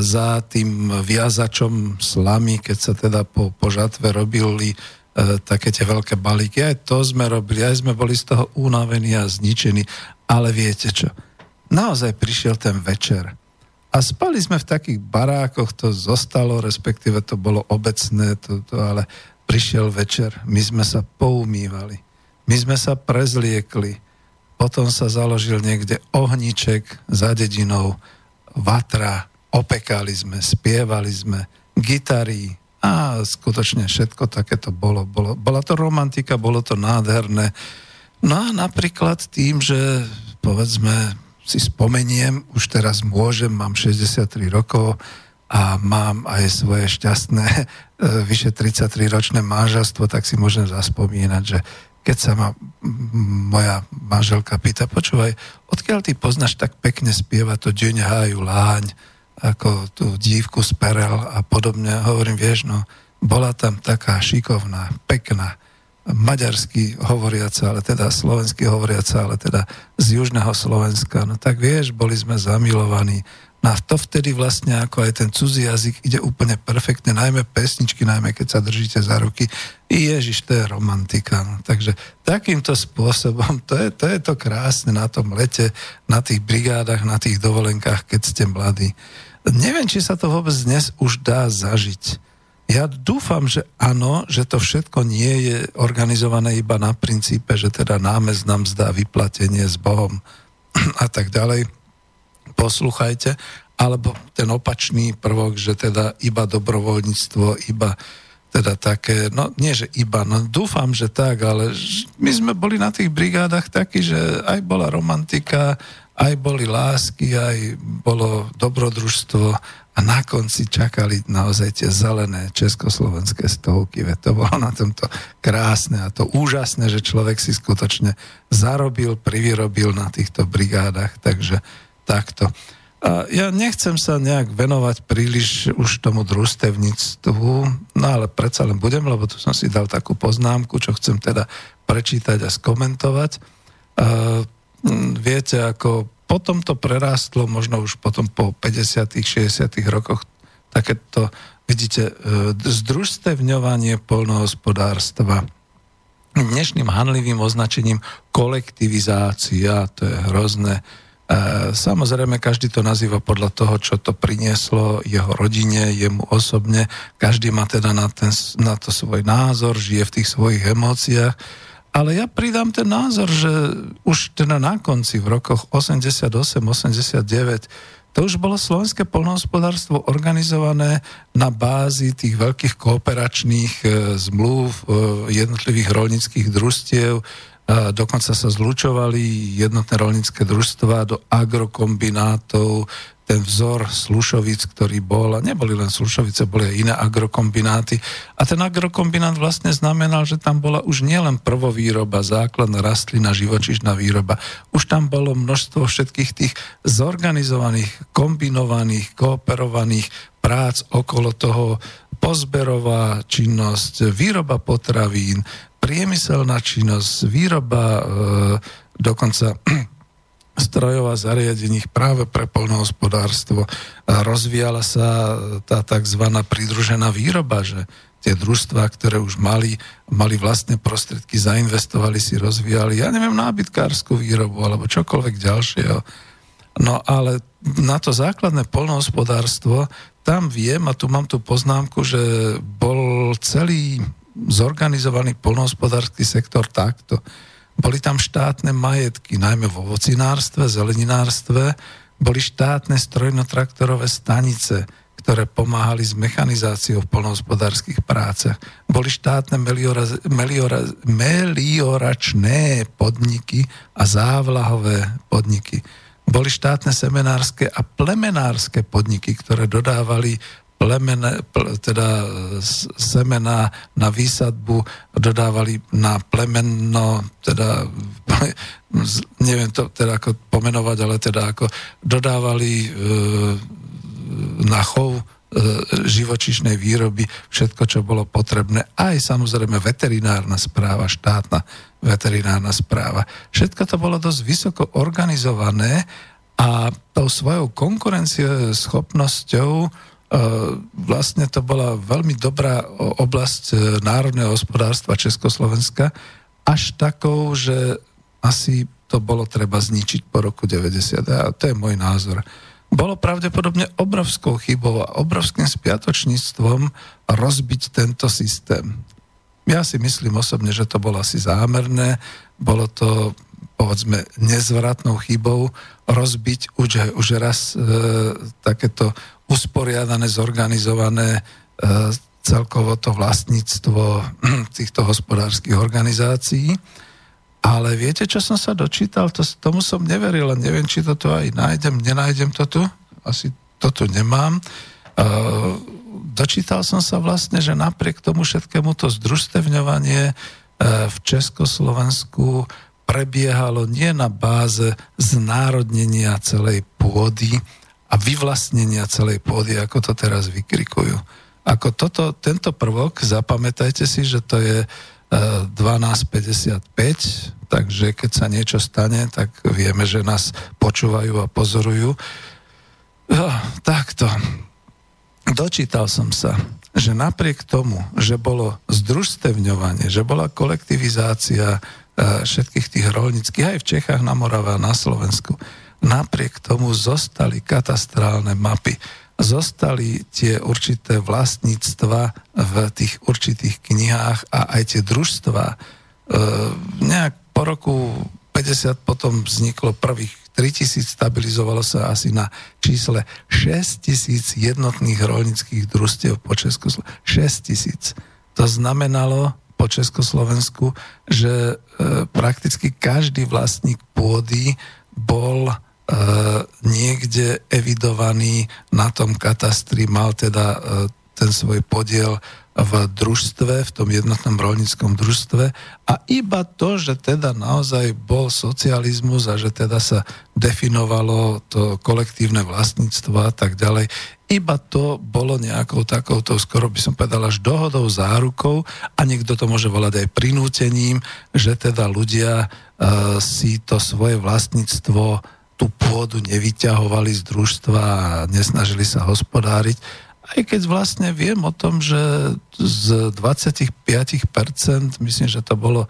za tým viazačom slamy, keď sa teda po, po žatve robili E, také tie veľké balíky. Aj to sme robili, aj sme boli z toho unavení a zničení. Ale viete čo? Naozaj prišiel ten večer. A spali sme v takých barákoch, to zostalo, respektíve to bolo obecné, to, to, ale prišiel večer, my sme sa poumývali, my sme sa prezliekli, potom sa založil niekde ohniček za dedinou, vatra, opekali sme, spievali sme, gitary, a skutočne všetko takéto bolo, bolo. Bola to romantika, bolo to nádherné. No a napríklad tým, že povedzme si spomeniem, už teraz môžem, mám 63 rokov a mám aj svoje šťastné e, vyše 33 ročné manželstvo, tak si môžem zaspomínať, že keď sa ma moja manželka pýta, počúvaj, odkiaľ ty poznáš tak pekne spievať to Deň háju láň, ako tú dívku z Perel a podobne. Hovorím, vieš, no, bola tam taká šikovná, pekná, maďarsky hovoriaca, ale teda slovensky hovoriaca, ale teda z južného Slovenska. No tak vieš, boli sme zamilovaní. No a to vtedy vlastne ako aj ten cudzí jazyk ide úplne perfektne, najmä pesničky, najmä keď sa držíte za ruky. Ježiš, to je romantika. No. Takže takýmto spôsobom, to je, to je to krásne na tom lete, na tých brigádach, na tých dovolenkách, keď ste mladí. Neviem, či sa to vôbec dnes už dá zažiť. Ja dúfam, že áno, že to všetko nie je organizované iba na princípe, že teda námez nám zdá vyplatenie s Bohom a tak ďalej. Posluchajte. Alebo ten opačný prvok, že teda iba dobrovoľníctvo, iba teda také, no nie, že iba, no dúfam, že tak, ale my sme boli na tých brigádach takí, že aj bola romantika, aj boli lásky, aj bolo dobrodružstvo a na konci čakali naozaj tie zelené československé stovky. Veď to bolo na tomto krásne a to úžasné, že človek si skutočne zarobil, privyrobil na týchto brigádach, takže takto. Ja nechcem sa nejak venovať príliš už tomu družstevníctvu, no ale predsa len budem, lebo tu som si dal takú poznámku, čo chcem teda prečítať a skomentovať. Viete, ako potom to prerástlo, možno už potom po 50 60 rokoch, takéto, vidíte, e, združstevňovanie polnohospodárstva dnešným hanlivým označením kolektivizácia, to je hrozné. E, samozrejme, každý to nazýva podľa toho, čo to prinieslo jeho rodine, jemu osobne. Každý má teda na, ten, na to svoj názor, žije v tých svojich emóciách. Ale ja pridám ten názor, že už teda na konci v rokoch 88-89 to už bolo slovenské polnohospodárstvo organizované na bázi tých veľkých kooperačných e, zmluv e, jednotlivých rolnických družstiev. Dokonca sa zlučovali jednotné rolnícke družstva do agrokombinátov, ten vzor Slušovic, ktorý bol, a neboli len Slušovice, boli aj iné agrokombináty. A ten agrokombinát vlastne znamenal, že tam bola už nielen prvovýroba, základná rastlina, živočišná výroba. Už tam bolo množstvo všetkých tých zorganizovaných, kombinovaných, kooperovaných prác okolo toho, pozberová činnosť, výroba potravín, priemyselná činnosť, výroba e, dokonca strojov a zariadení práve pre polnohospodárstvo. Rozvíjala sa tá tzv. pridružená výroba, že tie družstva, ktoré už mali, mali vlastné prostriedky, zainvestovali si, rozvíjali, ja neviem, nábytkárskú výrobu alebo čokoľvek ďalšieho. No ale na to základné polnohospodárstvo, tam viem, a tu mám tú poznámku, že bol celý zorganizovaný polnohospodársky sektor takto boli tam štátne majetky, najmä v ovocinárstve, zeleninárstve, boli štátne strojno-traktorové stanice, ktoré pomáhali s mechanizáciou v polnohospodárských prácach. Boli štátne meliora, meliora, melioračné podniky a závlahové podniky. Boli štátne semenárske a plemenárske podniky, ktoré dodávali plemene, teda semena na výsadbu dodávali na plemeno, teda neviem to teda ako pomenovať, ale teda ako dodávali e, na chov živočišnej výroby všetko, čo bolo potrebné. Aj samozrejme veterinárna správa, štátna veterinárna správa. Všetko to bolo dosť vysoko organizované a tou svojou konkurencieschopnosťou E, vlastne to bola veľmi dobrá oblasť e, národného hospodárstva Československa, až takou, že asi to bolo treba zničiť po roku 90. A to je môj názor. Bolo pravdepodobne obrovskou chybou a obrovským spiatočníctvom rozbiť tento systém. Ja si myslím osobne, že to bolo asi zámerné, bolo to povedzme nezvratnou chybou rozbiť už, už raz e, takéto usporiadané, zorganizované e, celkovo to vlastníctvo týchto hospodárskych organizácií. Ale viete, čo som sa dočítal? To, tomu som neveril, a neviem, či to tu aj nájdem, nenájdem to tu. Asi to nemám. Uh, dočítal som sa vlastne, že napriek tomu všetkému to združstevňovanie uh, v Československu prebiehalo nie na báze znárodnenia celej pôdy, a vyvlastnenia celej pôdy, ako to teraz vykrikujú. Ako toto, tento prvok, zapamätajte si, že to je 12.55, e, takže keď sa niečo stane, tak vieme, že nás počúvajú a pozorujú. Jo, takto. Dočítal som sa, že napriek tomu, že bolo združstevňovanie, že bola kolektivizácia e, všetkých tých rolnických, aj v Čechách, na Morave a na Slovensku, napriek tomu zostali katastrálne mapy, zostali tie určité vlastníctva v tých určitých knihách a aj tie družstva. E, nejak po roku 50 potom vzniklo prvých 3000, stabilizovalo sa asi na čísle 6000 jednotných rolnických družstiev po Československu. 6000. To znamenalo po Československu, že e, prakticky každý vlastník pôdy bol niekde evidovaný na tom katastri, mal teda e, ten svoj podiel v družstve, v tom jednotnom rolníckom družstve. A iba to, že teda naozaj bol socializmus a že teda sa definovalo to kolektívne vlastníctvo a tak ďalej, iba to bolo nejakou takouto, skoro by som povedal, až dohodou, zárukou. A niekto to môže volať aj prinútením, že teda ľudia uh, si to svoje vlastníctvo tú pôdu nevyťahovali z družstva a nesnažili sa hospodáriť. Aj keď vlastne viem o tom, že z 25%, myslím, že to bolo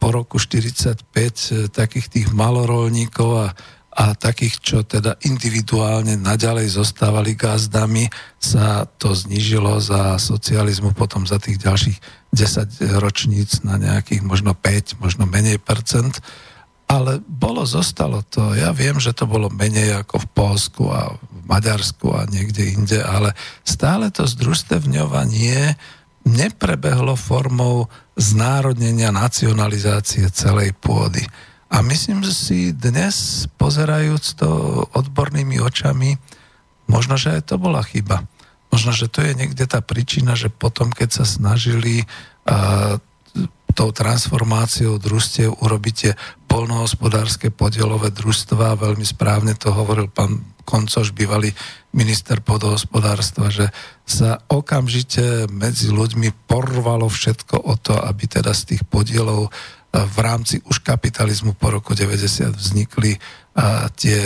po roku 45 eh, takých tých malorolníkov a, a takých, čo teda individuálne naďalej zostávali gazdami, sa to znížilo za socializmu potom za tých ďalších 10 ročníc na nejakých možno 5, možno menej percent ale bolo, zostalo to. Ja viem, že to bolo menej ako v Polsku a v Maďarsku a niekde inde, ale stále to združstevňovanie neprebehlo formou znárodnenia, nacionalizácie celej pôdy. A myslím si dnes, pozerajúc to odbornými očami, možno, že aj to bola chyba. Možno, že to je niekde tá príčina, že potom, keď sa snažili uh, tou transformáciou družstiev urobíte polnohospodárske podielové družstva. Veľmi správne to hovoril pán Koncoš, bývalý minister podhospodárstva, že sa okamžite medzi ľuďmi porvalo všetko o to, aby teda z tých podielov v rámci už kapitalizmu po roku 90 vznikli tie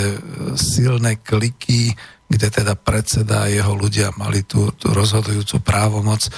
silné kliky, kde teda predseda a jeho ľudia mali tú, tú rozhodujúcu právomoc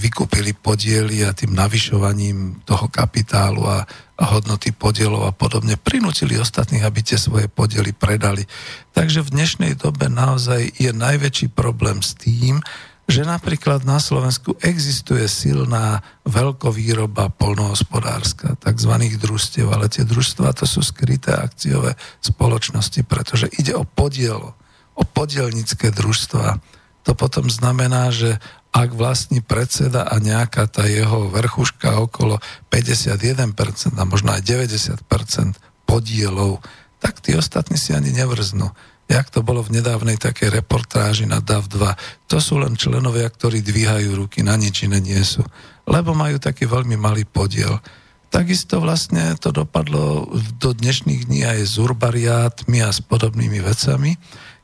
vykúpili podiely a tým navyšovaním toho kapitálu a, a hodnoty podielov a podobne prinútili ostatných, aby tie svoje podiely predali. Takže v dnešnej dobe naozaj je najväčší problém s tým, že napríklad na Slovensku existuje silná veľkovýroba polnohospodárska, tzv. družstiev, ale tie družstva to sú skryté akciové spoločnosti, pretože ide o podiel, o podielnické družstva. To to potom znamená, že ak vlastní predseda a nejaká tá jeho vrchuška okolo 51% a možno aj 90% podielov, tak tí ostatní si ani nevrznú. Jak to bolo v nedávnej takej reportáži na DAV 2. To sú len členovia, ktorí dvíhajú ruky, na nič iné nie sú. Lebo majú taký veľmi malý podiel. Takisto vlastne to dopadlo do dnešných dní aj s urbariátmi a s podobnými vecami.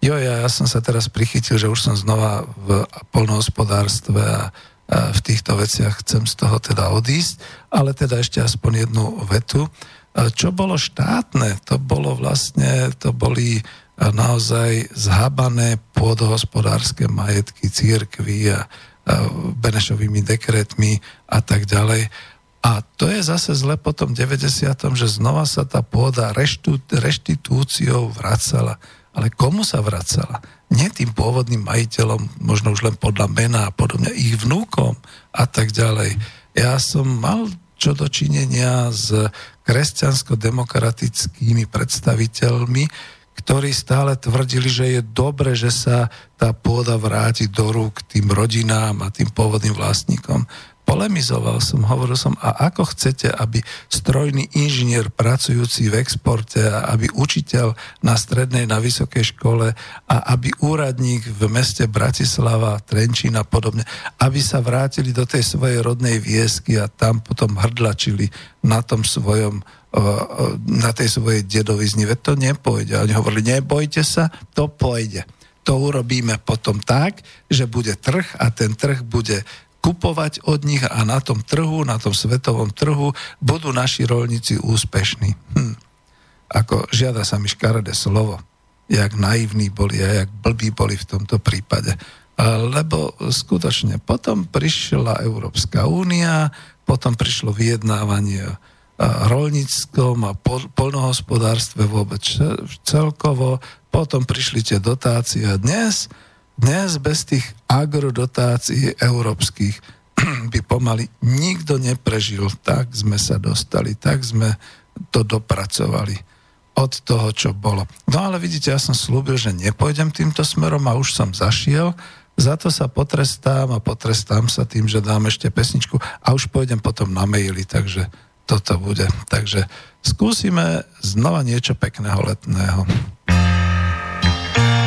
Jo, ja, ja som sa teraz prichytil, že už som znova v polnohospodárstve a, a v týchto veciach chcem z toho teda odísť, ale teda ešte aspoň jednu vetu. Čo bolo štátne, to bolo vlastne, to boli naozaj zhabané pôdohospodárske majetky církvy a, a Benešovými dekretmi a tak ďalej. A to je zase zle po tom 90. že znova sa tá pôda reštitúciou vracala. Ale komu sa vracala? Nie tým pôvodným majiteľom, možno už len podľa mena a podobne, ich vnúkom a tak ďalej. Ja som mal čo dočinenia s kresťansko-demokratickými predstaviteľmi, ktorí stále tvrdili, že je dobre, že sa tá pôda vráti do rúk tým rodinám a tým pôvodným vlastníkom polemizoval som, hovoril som, a ako chcete, aby strojný inžinier pracujúci v exporte a aby učiteľ na strednej, na vysokej škole a aby úradník v meste Bratislava, Trenčín a podobne, aby sa vrátili do tej svojej rodnej viesky a tam potom hrdlačili na tom svojom na tej svojej dedovizni. Veď to nepôjde. Oni hovorili, nebojte sa, to pôjde. To urobíme potom tak, že bude trh a ten trh bude kupovať od nich a na tom trhu, na tom svetovom trhu budú naši rolníci úspešní. Hm. Ako žiada sa mi škaredé slovo, jak naivní boli a jak blbí boli v tomto prípade. Lebo skutočne potom prišla Európska únia, potom prišlo vyjednávanie rolníckom a polnohospodárstve vôbec celkovo, potom prišli tie dotácie a dnes dnes bez tých agrodotácií európskych by pomaly nikto neprežil. Tak sme sa dostali, tak sme to dopracovali od toho, čo bolo. No ale vidíte, ja som slúbil, že nepôjdem týmto smerom a už som zašiel. Za to sa potrestám a potrestám sa tým, že dám ešte pesničku a už pôjdem potom na maily, takže toto bude. Takže skúsime znova niečo pekného letného. tak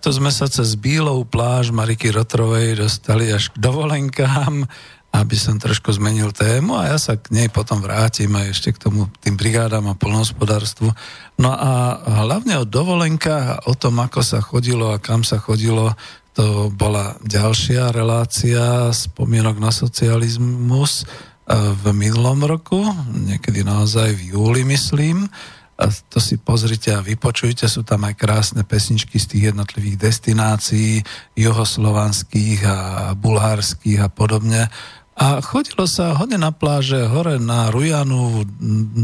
takto sme sa cez Bílou pláž Mariky Rotrovej dostali až k dovolenkám, aby som trošku zmenil tému a ja sa k nej potom vrátim aj ešte k tomu tým brigádám a polnohospodárstvu. No a hlavne o dovolenkách a o tom, ako sa chodilo a kam sa chodilo, to bola ďalšia relácia spomienok na socializmus e, v minulom roku, niekedy naozaj v júli myslím. A to si pozrite a vypočujte, sú tam aj krásne pesničky z tých jednotlivých destinácií, juhoslovanských a bulharských a podobne. A chodilo sa hodne na pláže, hore na Rujanu,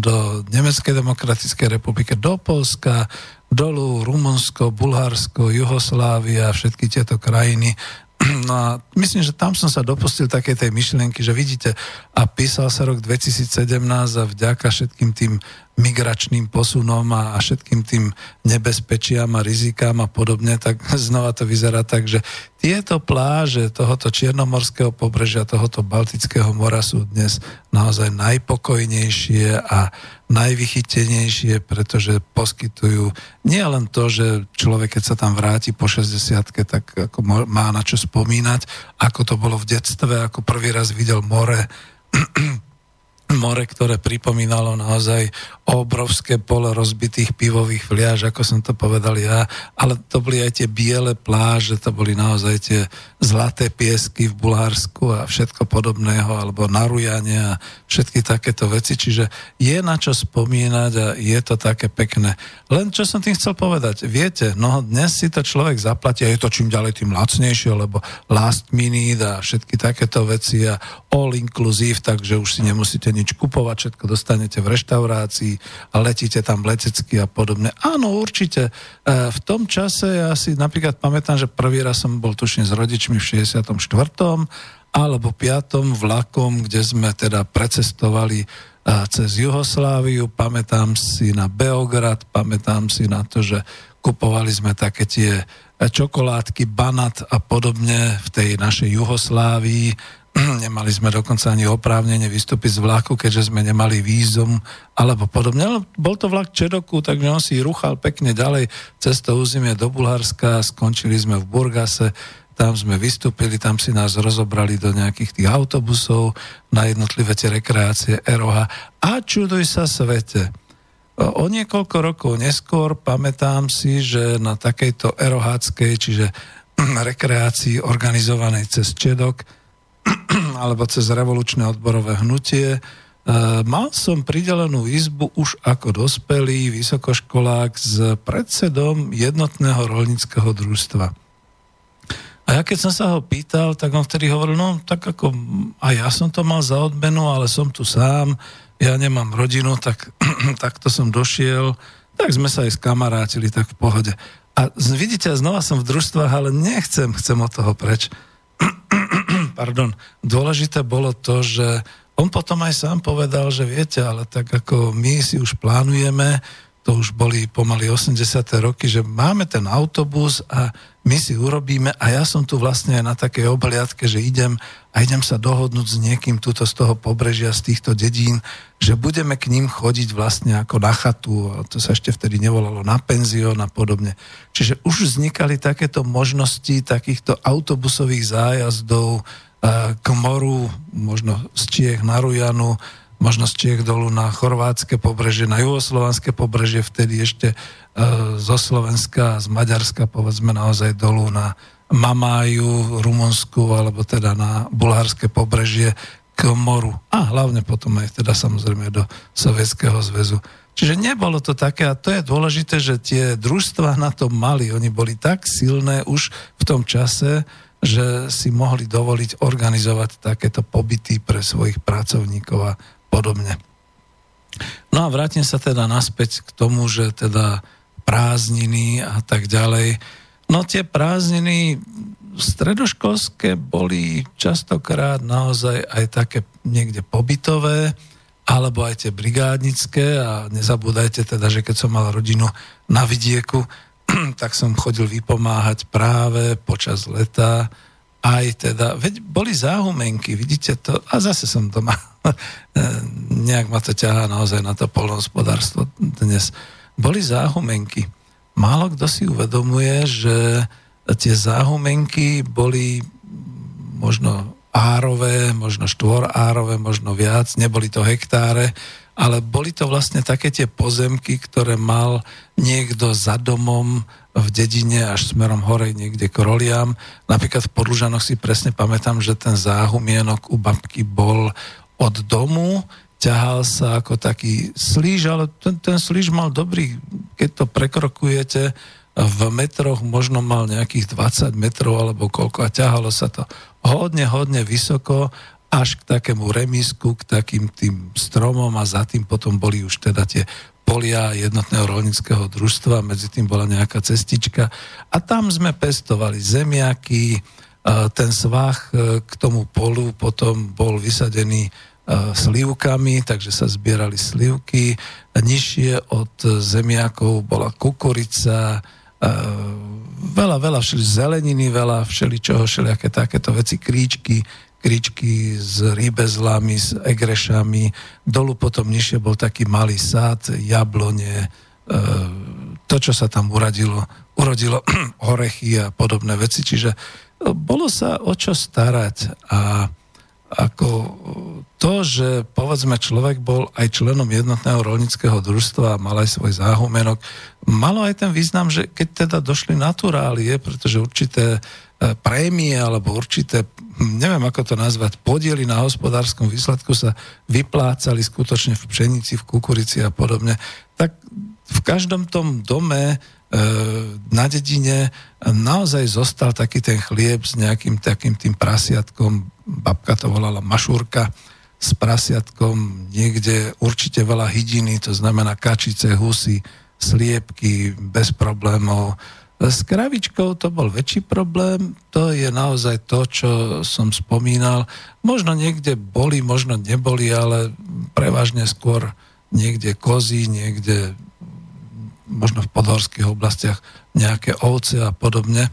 do Nemeckej demokratickej republiky, do Polska, dolu Rumunsko, Bulharsko, Juhoslávia, všetky tieto krajiny No a myslím, že tam som sa dopustil také tej myšlienky, že vidíte, a písal sa rok 2017 a vďaka všetkým tým migračným posunom a, a všetkým tým nebezpečiam a rizikám a podobne, tak znova to vyzerá tak, že tieto pláže tohoto čiernomorského pobrežia, tohoto Baltického mora sú dnes naozaj najpokojnejšie a najvychytenejšie, pretože poskytujú nie len to, že človek, keď sa tam vráti po 60 tak ako má na čo spomínať, ako to bolo v detstve, ako prvý raz videl more, more, ktoré pripomínalo naozaj obrovské pole rozbitých pivových fliaž, ako som to povedal ja, ale to boli aj tie biele pláže, to boli naozaj tie zlaté piesky v Bulharsku a všetko podobného, alebo narujanie a všetky takéto veci, čiže je na čo spomínať a je to také pekné. Len čo som tým chcel povedať, viete, no dnes si to človek zaplatí a je to čím ďalej tým lacnejšie, lebo last minute a všetky takéto veci a all inclusive, takže už si nemusíte nič kupovať, všetko dostanete v reštaurácii a letíte tam letecky a podobne. Áno, určite. E, v tom čase ja si napríklad pamätám, že prvý raz som bol tušne s rodičmi v 64. alebo 5. vlakom, kde sme teda precestovali e, cez Juhosláviu, pamätám si na Beograd, pamätám si na to, že kupovali sme také tie čokoládky, banat a podobne v tej našej Juhoslávii nemali sme dokonca ani oprávnenie vystúpiť z vlaku, keďže sme nemali vízum alebo podobne. Ale bol to vlak Čedoku, takže on si ruchal pekne ďalej cez to územie do Bulharska, skončili sme v Burgase, tam sme vystúpili, tam si nás rozobrali do nejakých tých autobusov na jednotlivé tie rekreácie Eroha. A čuduj sa svete. O niekoľko rokov neskôr pamätám si, že na takejto eroháckej, čiže rekreácii organizovanej cez Čedok, alebo cez revolučné odborové hnutie. E, mal som pridelenú izbu už ako dospelý vysokoškolák s predsedom jednotného rolnického družstva. A ja keď som sa ho pýtal, tak on vtedy hovoril, no tak ako a ja som to mal za odmenu, ale som tu sám, ja nemám rodinu, tak takto som došiel, tak sme sa aj skamarátili, tak v pohode. A vidíte, znova som v družstvách, ale nechcem, chcem od toho preč. Pardon, dôležité bolo to, že on potom aj sám povedal, že viete, ale tak ako my si už plánujeme, to už boli pomaly 80. roky, že máme ten autobus a my si urobíme a ja som tu vlastne na takej obaliatke, že idem a idem sa dohodnúť s niekým túto z toho pobrežia, z týchto dedín, že budeme k ním chodiť vlastne ako na chatu, a to sa ešte vtedy nevolalo na penzión a podobne. Čiže už vznikali takéto možnosti takýchto autobusových zájazdov k moru, možno z Čiech na Rujanu, možno z Čiech dolu na chorvátske pobrežie, na juhoslovanské pobrežie, vtedy ešte e, zo Slovenska, z Maďarska, povedzme naozaj dolu na Mamáju, Rumunsku, alebo teda na bulharské pobrežie k moru. A hlavne potom aj teda samozrejme do Sovietskeho zväzu. Čiže nebolo to také, a to je dôležité, že tie družstva na to mali, oni boli tak silné už v tom čase, že si mohli dovoliť organizovať takéto pobyty pre svojich pracovníkov a podobne. No a vrátim sa teda naspäť k tomu, že teda prázdniny a tak ďalej. No tie prázdniny stredoškolské boli častokrát naozaj aj také niekde pobytové, alebo aj tie brigádnické a nezabúdajte teda, že keď som mal rodinu na vidieku, tak som chodil vypomáhať práve počas leta aj teda, veď boli záhumenky, vidíte to, a zase som doma, nejak ma to ťahá naozaj na to polnohospodárstvo dnes. Boli záhumenky. málo kto si uvedomuje, že tie záhumenky boli možno árové, možno štvorárové, možno viac, neboli to hektáre, ale boli to vlastne také tie pozemky, ktoré mal niekto za domom v dedine až smerom hore niekde k roliam. Napríklad v Podlužanoch si presne pamätám, že ten záhumienok u babky bol od domu, ťahal sa ako taký slíž, ale ten, ten slíž mal dobrý, keď to prekrokujete v metroch, možno mal nejakých 20 metrov alebo koľko a ťahalo sa to hodne, hodne vysoko až k takému remisku, k takým tým stromom a za tým potom boli už teda tie polia jednotného rolnického družstva, medzi tým bola nejaká cestička a tam sme pestovali zemiaky, ten svah e, k tomu polu potom bol vysadený e, slivkami, takže sa zbierali slivky. Nižšie od zemiakov bola kukurica, e, veľa, veľa všeli zeleniny, veľa všeličoho, všelijaké takéto veci, kríčky, kričky s rýbezlami, s egrešami. Dolu potom nižšie bol taký malý sád, jablone, e, to, čo sa tam uradilo, urodilo orechy a podobné veci. Čiže e, bolo sa o čo starať a ako to, že povedzme človek bol aj členom jednotného rolnického družstva a mal aj svoj záhumenok, malo aj ten význam, že keď teda došli naturálie, pretože určité E, prémie alebo určité, neviem ako to nazvať, podiely na hospodárskom výsledku sa vyplácali skutočne v pšenici, v kukurici a podobne, tak v každom tom dome e, na dedine naozaj zostal taký ten chlieb s nejakým takým tým prasiatkom, babka to volala mašúrka, s prasiatkom, niekde určite veľa hydiny, to znamená kačice, husy, sliepky, bez problémov, s kravičkou to bol väčší problém, to je naozaj to, čo som spomínal. Možno niekde boli, možno neboli, ale prevažne skôr niekde kozy, niekde možno v podhorských oblastiach nejaké ovce a podobne.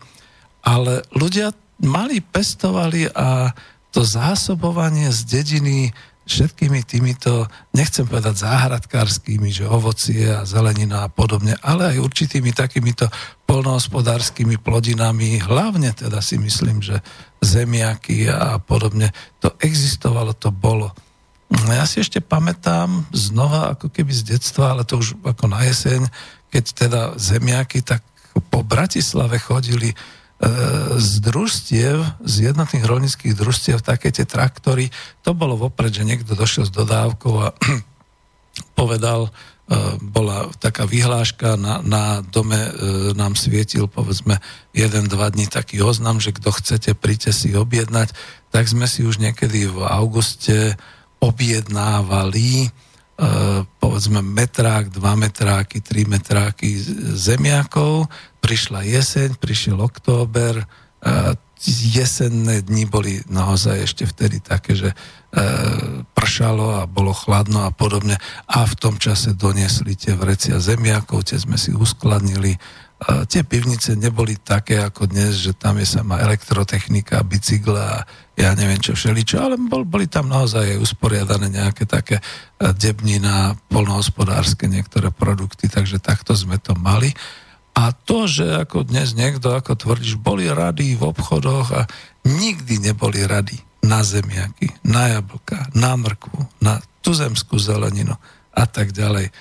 Ale ľudia mali, pestovali a to zásobovanie z dediny všetkými týmito, nechcem povedať záhradkárskymi, že ovocie a zelenina a podobne, ale aj určitými takýmito polnohospodárskymi plodinami, hlavne teda si myslím, že zemiaky a podobne, to existovalo, to bolo. Ja si ešte pamätám znova, ako keby z detstva, ale to už ako na jeseň, keď teda zemiaky, tak po Bratislave chodili z družstiev, z jednotných rolnických družstiev, také tie traktory, to bolo vopred, že niekto došiel s dodávkou a povedal, e, bola taká vyhláška, na, na dome e, nám svietil povedzme jeden, dva dní taký oznam, že kto chcete, príďte si objednať, tak sme si už niekedy v auguste objednávali povedzme metrák, dva metráky, tri metráky zemiakov prišla jeseň, prišiel október, jesenné dni boli naozaj ešte vtedy také, že e, pršalo a bolo chladno a podobne a v tom čase doniesli tie vrecia zemiakov, tie sme si uskladnili. Tie pivnice neboli také ako dnes, že tam je sama elektrotechnika, bicykle a ja neviem čo všeličo, ale bol, boli tam naozaj aj usporiadané nejaké také e, debnina, polnohospodárske niektoré produkty, takže takto sme to mali. A to, že ako dnes niekto, ako tvrdíš, boli rady v obchodoch a nikdy neboli rady na zemiaky, na jablka, na mrkvu, na tuzemskú zeleninu a tak ďalej.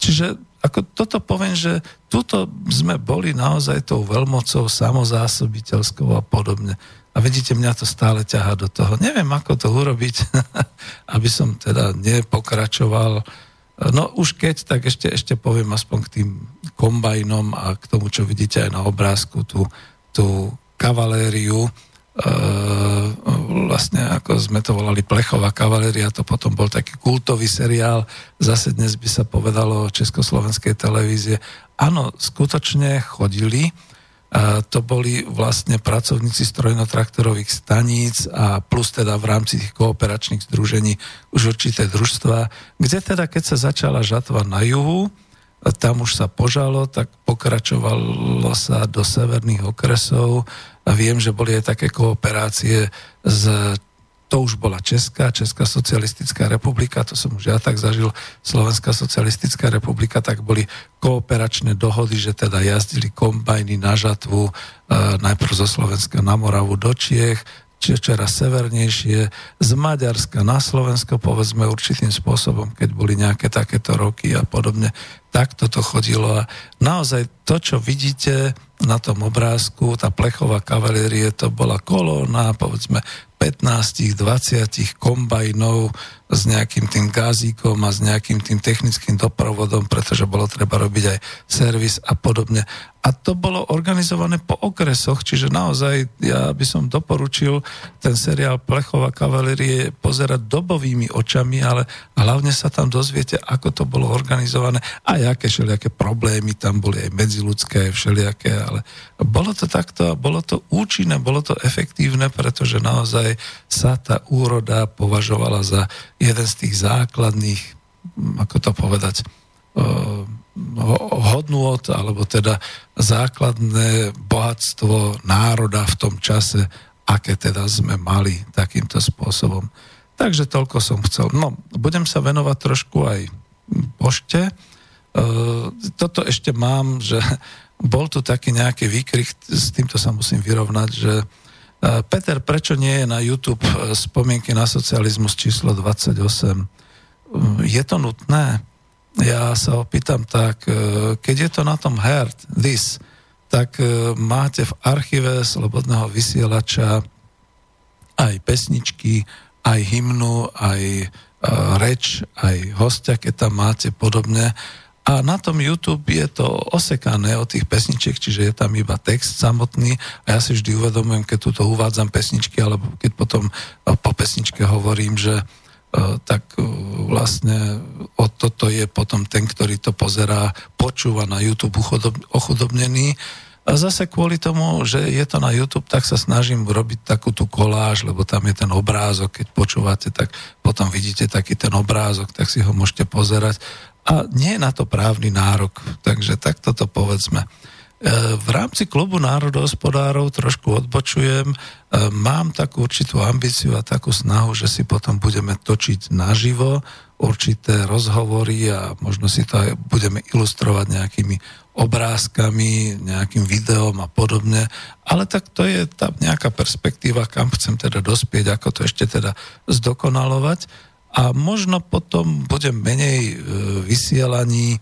Čiže ako toto poviem, že tuto sme boli naozaj tou veľmocou samozásobiteľskou a podobne. A vidíte, mňa to stále ťaha do toho. Neviem, ako to urobiť, aby som teda nepokračoval No už keď, tak ešte, ešte poviem aspoň k tým kombajnom a k tomu, čo vidíte aj na obrázku, tú, tú kavalériu, e, vlastne ako sme to volali plechová kavaléria, to potom bol taký kultový seriál, zase dnes by sa povedalo o československej televízie. Áno, skutočne chodili, to boli vlastne pracovníci strojnotraktorových staníc a plus teda v rámci tých kooperačných združení už určité družstva, kde teda keď sa začala žatva na juhu, tam už sa požalo, tak pokračovalo sa do severných okresov. A viem, že boli aj také kooperácie s to už bola Česká, Česká socialistická republika, to som už ja tak zažil, Slovenská socialistická republika, tak boli kooperačné dohody, že teda jazdili kombajny na žatvu, e, najprv zo Slovenska na Moravu do Čiech, čoraz severnejšie, z Maďarska na Slovensko, povedzme určitým spôsobom, keď boli nejaké takéto roky a podobne. Takto to chodilo a naozaj to, čo vidíte na tom obrázku, tá plechová kavalérie, to bola kolóna, povedzme 15-20 kombajnov s nejakým tým gázíkom a s nejakým tým technickým doprovodom, pretože bolo treba robiť aj servis a podobne. A to bolo organizované po okresoch, čiže naozaj ja by som doporučil ten seriál Plechová kavalérie pozerať dobovými očami, ale hlavne sa tam dozviete, ako to bolo organizované a aké všelijaké problémy tam boli aj medziludské, aj všelijaké, ale bolo to takto a bolo to účinné, bolo to efektívne, pretože naozaj sa tá úroda považovala za jeden z tých základných, ako to povedať, hodnôt, alebo teda základné bohatstvo národa v tom čase, aké teda sme mali takýmto spôsobom. Takže toľko som chcel. No, budem sa venovať trošku aj pošte. E, toto ešte mám, že bol tu taký nejaký výkrik, s týmto sa musím vyrovnať, že Peter, prečo nie je na YouTube e, spomienky na socializmus číslo 28? Je to nutné? ja sa opýtam tak, keď je to na tom Heard, this, tak máte v archíve Slobodného vysielača aj pesničky, aj hymnu, aj reč, aj hostia, keď tam máte podobne. A na tom YouTube je to osekané od tých pesničiek, čiže je tam iba text samotný a ja si vždy uvedomujem, keď tu uvádzam pesničky, alebo keď potom po pesničke hovorím, že E, tak e, vlastne o toto je potom ten, ktorý to pozerá, počúva na YouTube ochudobnený. A zase kvôli tomu, že je to na YouTube, tak sa snažím robiť takú tú koláž, lebo tam je ten obrázok, keď počúvate, tak potom vidíte taký ten obrázok, tak si ho môžete pozerať. A nie je na to právny nárok, takže takto to povedzme. E, v rámci klubu národohospodárov trošku odbočujem. E, mám takú určitú ambíciu a takú snahu, že si potom budeme točiť naživo určité rozhovory a možno si to aj budeme ilustrovať nejakými obrázkami, nejakým videom a podobne. Ale tak to je tá nejaká perspektíva, kam chcem teda dospieť, ako to ešte teda zdokonalovať. A možno potom budem menej e, vysielaní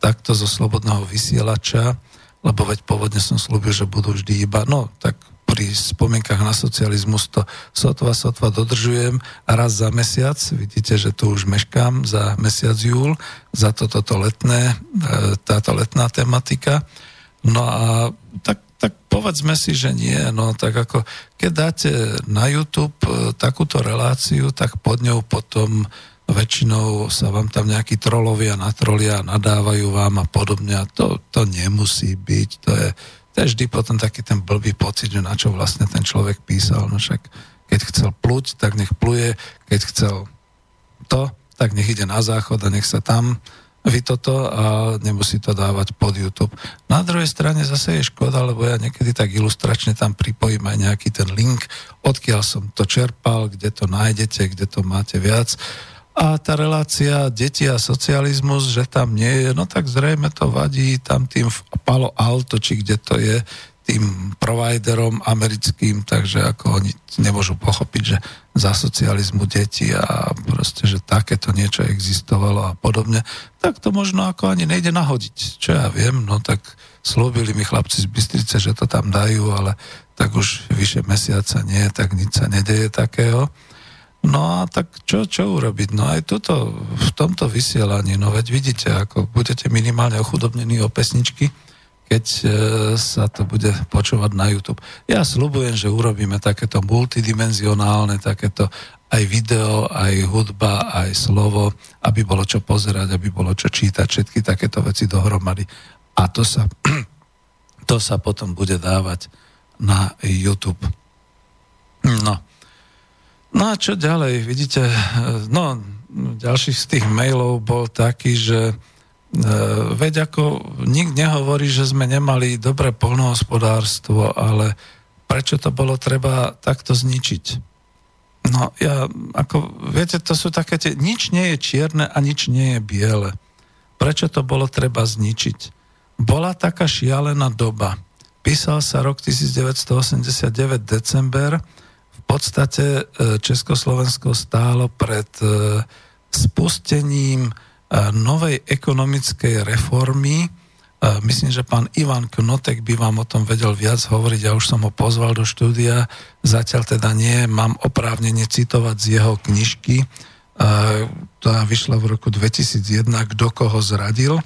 takto zo slobodného vysielača, lebo veď pôvodne som slúbil, že budú vždy iba, no tak pri spomienkach na socializmus to sotva, sotva dodržujem raz za mesiac. Vidíte, že tu už meškám za mesiac júl, za toto to letné, e, táto letná tematika. No a tak, tak povedzme si, že nie. No tak ako, keď dáte na YouTube e, takúto reláciu, tak pod ňou potom väčšinou sa vám tam nejakí trolovia natrolia, nadávajú vám a podobne. A to, to nemusí byť, to je, to je vždy potom taký ten blbý pocit, že na čo vlastne ten človek písal, no však keď chcel pluť, tak nech pluje, keď chcel to, tak nech ide na záchod a nech sa tam vy toto a nemusí to dávať pod YouTube. Na druhej strane zase je škoda, lebo ja niekedy tak ilustračne tam pripojím aj nejaký ten link, odkiaľ som to čerpal, kde to nájdete, kde to máte viac a tá relácia deti a socializmus, že tam nie je, no tak zrejme to vadí tam tým Palo Alto, či kde to je, tým providerom americkým, takže ako oni nemôžu pochopiť, že za socializmu deti a proste, že takéto niečo existovalo a podobne, tak to možno ako ani nejde nahodiť. Čo ja viem, no tak slúbili mi chlapci z Bystrice, že to tam dajú, ale tak už vyše mesiaca nie, tak nič sa nedeje takého. No a tak čo, čo urobiť? No aj toto, v tomto vysielaní, no veď vidíte, ako budete minimálne ochudobnení o pesničky, keď e, sa to bude počúvať na YouTube. Ja slúbujem, že urobíme takéto multidimenzionálne, takéto aj video, aj hudba, aj slovo, aby bolo čo pozerať, aby bolo čo čítať, všetky takéto veci dohromady. A to sa, to sa potom bude dávať na YouTube. No. No a čo ďalej? Vidíte, no, ďalší z tých mailov bol taký, že e, veď ako nik nehovorí, že sme nemali dobré polnohospodárstvo, ale prečo to bolo treba takto zničiť? No ja, ako, viete, to sú také tie, nič nie je čierne a nič nie je biele. Prečo to bolo treba zničiť? Bola taká šialená doba. Písal sa rok 1989 december, v podstate e, Československo stálo pred e, spustením e, novej ekonomickej reformy, Myslím, že pán Ivan Knotek by vám o tom vedel viac hovoriť. Ja už som ho pozval do štúdia. Zatiaľ teda nie. Mám oprávnenie citovať z jeho knižky. Tá vyšla v roku 2001. Kto koho zradil.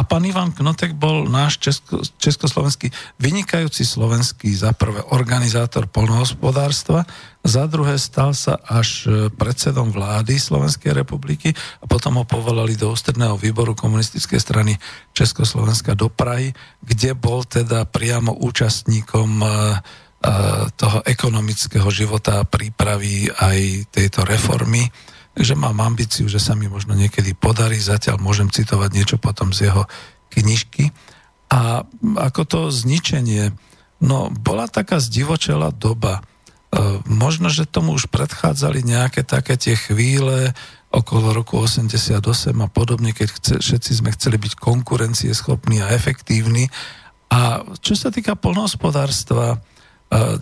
A pán Ivan Knotek bol náš česko, československý, vynikajúci slovenský za prvé organizátor polnohospodárstva, za druhé stal sa až e, predsedom vlády Slovenskej republiky a potom ho povolali do ústredného výboru komunistickej strany Československa do Prahy, kde bol teda priamo účastníkom e, e, toho ekonomického života a prípravy aj tejto reformy Takže mám ambíciu, že sa mi možno niekedy podarí, zatiaľ môžem citovať niečo potom z jeho knižky. A ako to zničenie, no bola taká zdivočela doba. E, možno, že tomu už predchádzali nejaké také tie chvíle okolo roku 88 a podobne, keď chce, všetci sme chceli byť konkurencieschopní a efektívni. A čo sa týka polnohospodárstva, e,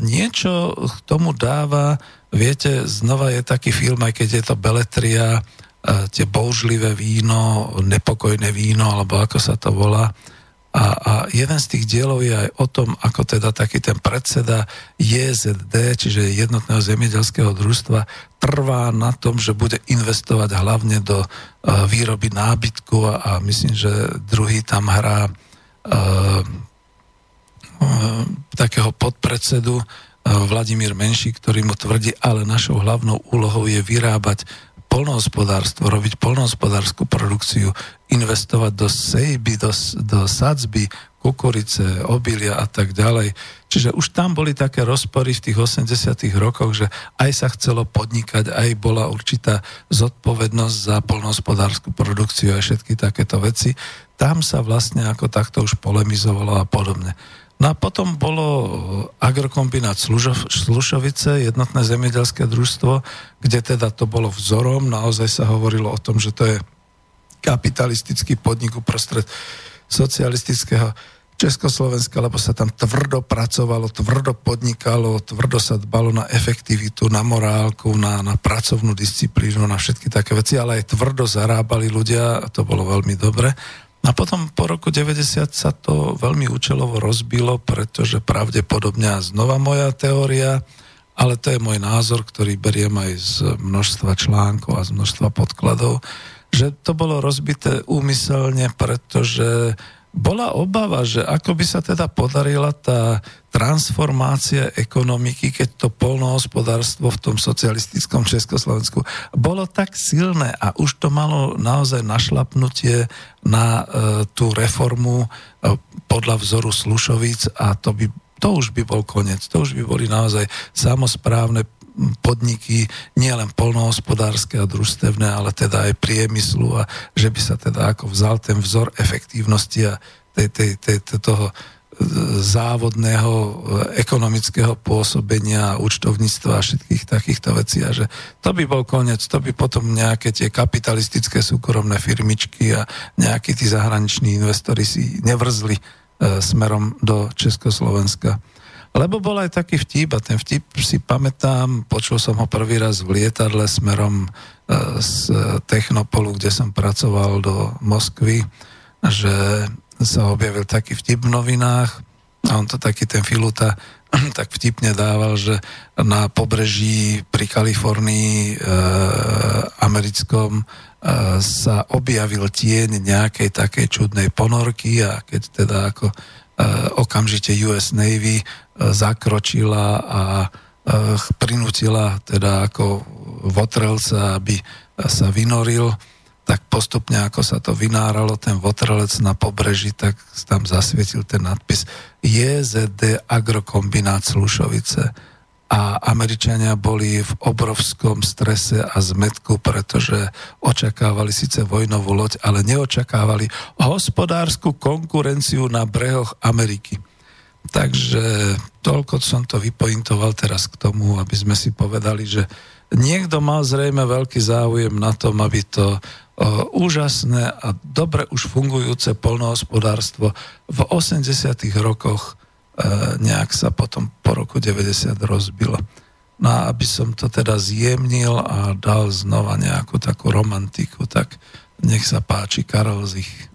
niečo k tomu dáva Viete, znova je taký film, aj keď je to beletria, tie boužlivé víno, nepokojné víno, alebo ako sa to volá. A, a jeden z tých dielov je aj o tom, ako teda taký ten predseda JZD, čiže Jednotného zemedelského družstva, trvá na tom, že bude investovať hlavne do uh, výroby nábytku a, a myslím, že druhý tam hrá uh, uh, takého podpredsedu, Vladimír Menší, ktorý mu tvrdí, ale našou hlavnou úlohou je vyrábať polnohospodárstvo, robiť polnohospodárskú produkciu, investovať do sejby, do, do sadzby, kukurice, obilia a tak ďalej. Čiže už tam boli také rozpory v tých 80 rokoch, že aj sa chcelo podnikať, aj bola určitá zodpovednosť za polnohospodárskú produkciu a všetky takéto veci. Tam sa vlastne ako takto už polemizovalo a podobne. No a potom bolo agrokombinát Slušovice, jednotné zemedelské družstvo, kde teda to bolo vzorom, naozaj sa hovorilo o tom, že to je kapitalistický podnik uprostred socialistického Československa, lebo sa tam tvrdo pracovalo, tvrdo podnikalo, tvrdo sa dbalo na efektivitu, na morálku, na, na pracovnú disciplínu, na všetky také veci, ale aj tvrdo zarábali ľudia a to bolo veľmi dobre. A potom po roku 90 sa to veľmi účelovo rozbilo, pretože pravdepodobne a znova moja teória, ale to je môj názor, ktorý beriem aj z množstva článkov a z množstva podkladov, že to bolo rozbité úmyselne, pretože bola obava, že ako by sa teda podarila tá transformácia ekonomiky, keď to polnohospodárstvo v tom socialistickom Československu bolo tak silné a už to malo naozaj našlapnutie na e, tú reformu e, podľa vzoru Slušovic a to, by, to už by bol koniec. To už by boli naozaj samozprávne podniky, nielen polnohospodárske a družstevné, ale teda aj priemyslu a že by sa teda ako vzal ten vzor efektívnosti a tej, tej, tej, toho závodného eh, ekonomického pôsobenia, účtovníctva a všetkých takýchto vecí a že to by bol koniec, to by potom nejaké tie kapitalistické súkromné firmičky a nejakí tí zahraniční investori si nevrzli e, smerom do Československa. Lebo bol aj taký vtip a ten vtip si pamätám, počul som ho prvý raz v lietadle smerom e, z Technopolu, kde som pracoval do Moskvy, že sa objavil taký vtip v novinách a on to taký ten Filuta tak vtipne dával, že na pobreží pri Kalifornii e, americkom e, sa objavil tieň nejakej takej čudnej ponorky a keď teda ako okamžite US Navy e, zakročila a e, prinútila teda ako votrelca, aby sa vynoril, tak postupne, ako sa to vynáralo, ten votrelec na pobreží, tak tam zasvietil ten nadpis JZD Agrokombinát Slušovice. A Američania boli v obrovskom strese a zmetku, pretože očakávali síce vojnovú loď, ale neočakávali hospodárskú konkurenciu na brehoch Ameriky. Takže toľko som to vypointoval teraz k tomu, aby sme si povedali, že niekto mal zrejme veľký záujem na tom, aby to úžasné a dobre už fungujúce polnohospodárstvo v 80. rokoch nejak sa potom po roku 90 rozbilo. No a aby som to teda zjemnil a dal znova nejakú takú romantiku, tak nech sa páči Karol Zich.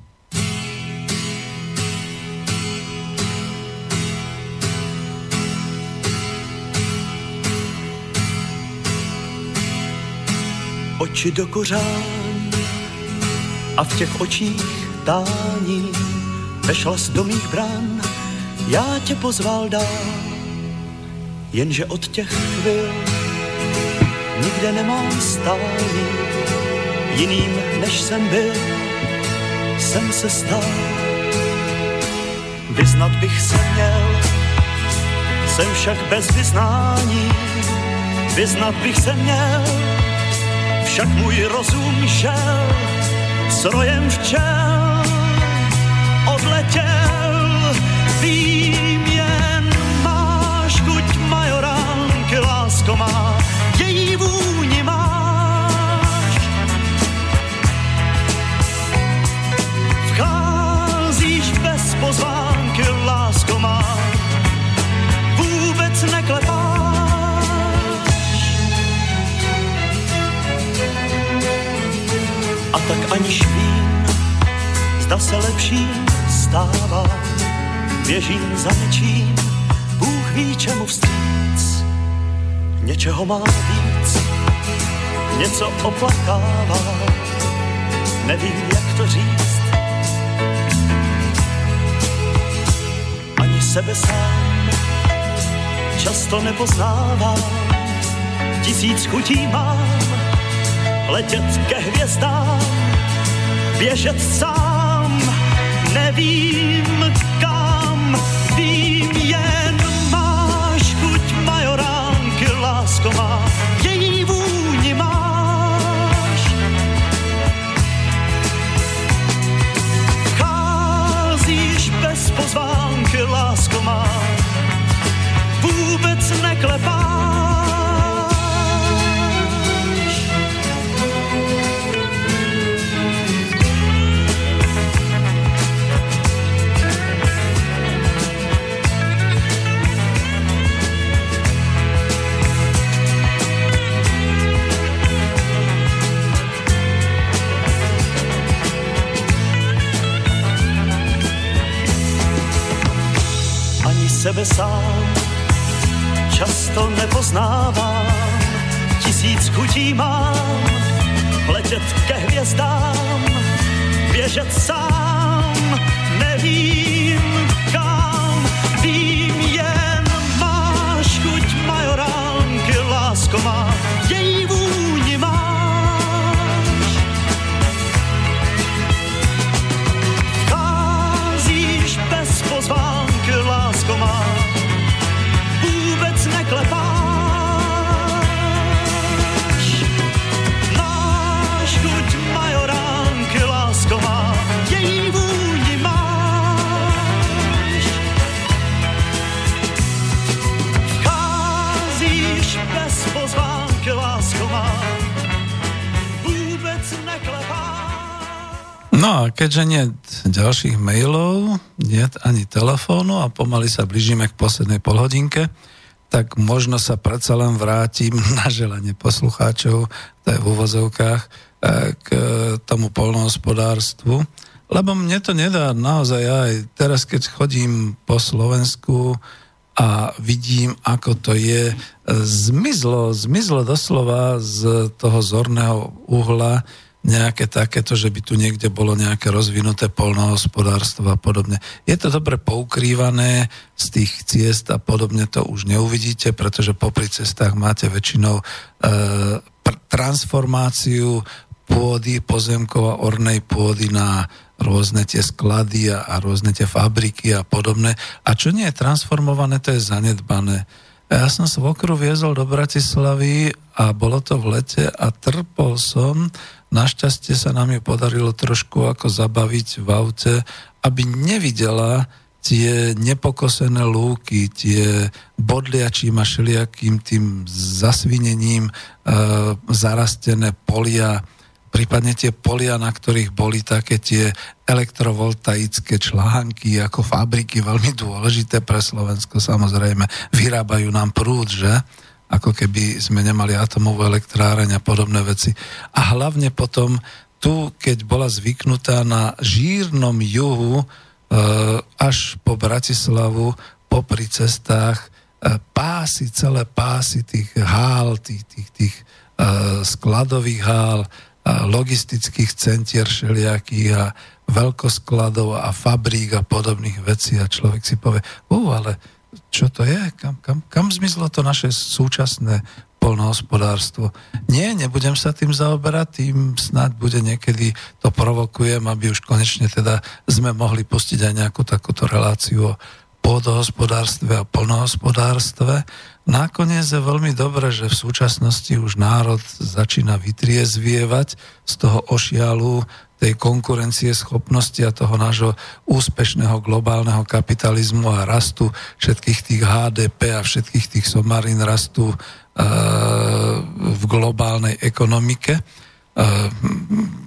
Oči do kořán a v těch očích tání vešla z do mých brán, já tě pozval dál, jenže od těch chvil nikde nemám stání, jiným než jsem byl, jsem se stal. Vyznat bych se měl, jsem však bez vyznání, vyznat bych se měl, však můj rozum šel s rojem včel, odletěl, vím lásko má, její vůni máš. Vcházíš bez pozvánky, lásko má, vůbec neklepáš. A tak aniž vím, zda se lepší stává, běžím za něčím, Bůh ví čemu vstříc. Něčeho má víc, něco oplakává, nevím jak to říct. Ani sebe sám často nepoznávám, tisíc chutí mám, letět ke hvězdám, běžet sám, nevím kam, vím pozvánky, lásko má, vůbec neklepáš. Sebe sám často nepoznávám. Tisíc chutí mám, letět ke hvězdám, běžet sám, nevím A keďže nie ďalších mailov, nie ani telefónu a pomaly sa blížime k poslednej polhodinke, tak možno sa predsa len vrátim na želanie poslucháčov, to je v uvozovkách, e, k tomu polnohospodárstvu. Lebo mne to nedá naozaj aj teraz, keď chodím po Slovensku a vidím, ako to je, e, zmizlo, zmizlo doslova z toho zorného uhla nejaké takéto, že by tu niekde bolo nejaké rozvinuté polnohospodárstvo a podobne. Je to dobre poukrývané z tých ciest a podobne to už neuvidíte, pretože popri cestách máte väčšinou e, pr- transformáciu pôdy, pozemkov a ornej pôdy na rôzne tie sklady a, a rôzne tie fabriky a podobné. A čo nie je transformované, to je zanedbané. Ja som svokru viezol do Bratislavy a bolo to v lete a trpol som. Našťastie sa nám ju podarilo trošku ako zabaviť v aute, aby nevidela tie nepokosené lúky, tie bodliačím a všelijakým tým zasvinením e, zarastené polia, prípadne tie polia, na ktorých boli také tie elektrovoltaické články ako fabriky, veľmi dôležité pre Slovensko samozrejme, vyrábajú nám prúd, že? Ako keby sme nemali atomovú elektráreň a podobné veci. A hlavne potom tu, keď bola zvyknutá na žírnom juhu, Eh, až po Bratislavu, popri cestách, eh, pásy, celé pásy tých hál, tých, tých, tých eh, skladových hál, logistických centier všelijakých a veľkoskladov a fabrík a podobných vecí a človek si povie, uh, ale čo to je? Kam, kam, kam zmizlo to naše súčasné polnohospodárstvo. Nie, nebudem sa tým zaoberať, tým snad bude niekedy to provokujem, aby už konečne teda sme mohli pustiť aj nejakú takúto reláciu o pôdohospodárstve a polnohospodárstve. Nakoniec je veľmi dobré, že v súčasnosti už národ začína vytriezvievať z toho ošialu tej konkurencie schopnosti a toho nášho úspešného globálneho kapitalizmu a rastu všetkých tých HDP a všetkých tých somarín rastu v globálnej ekonomike.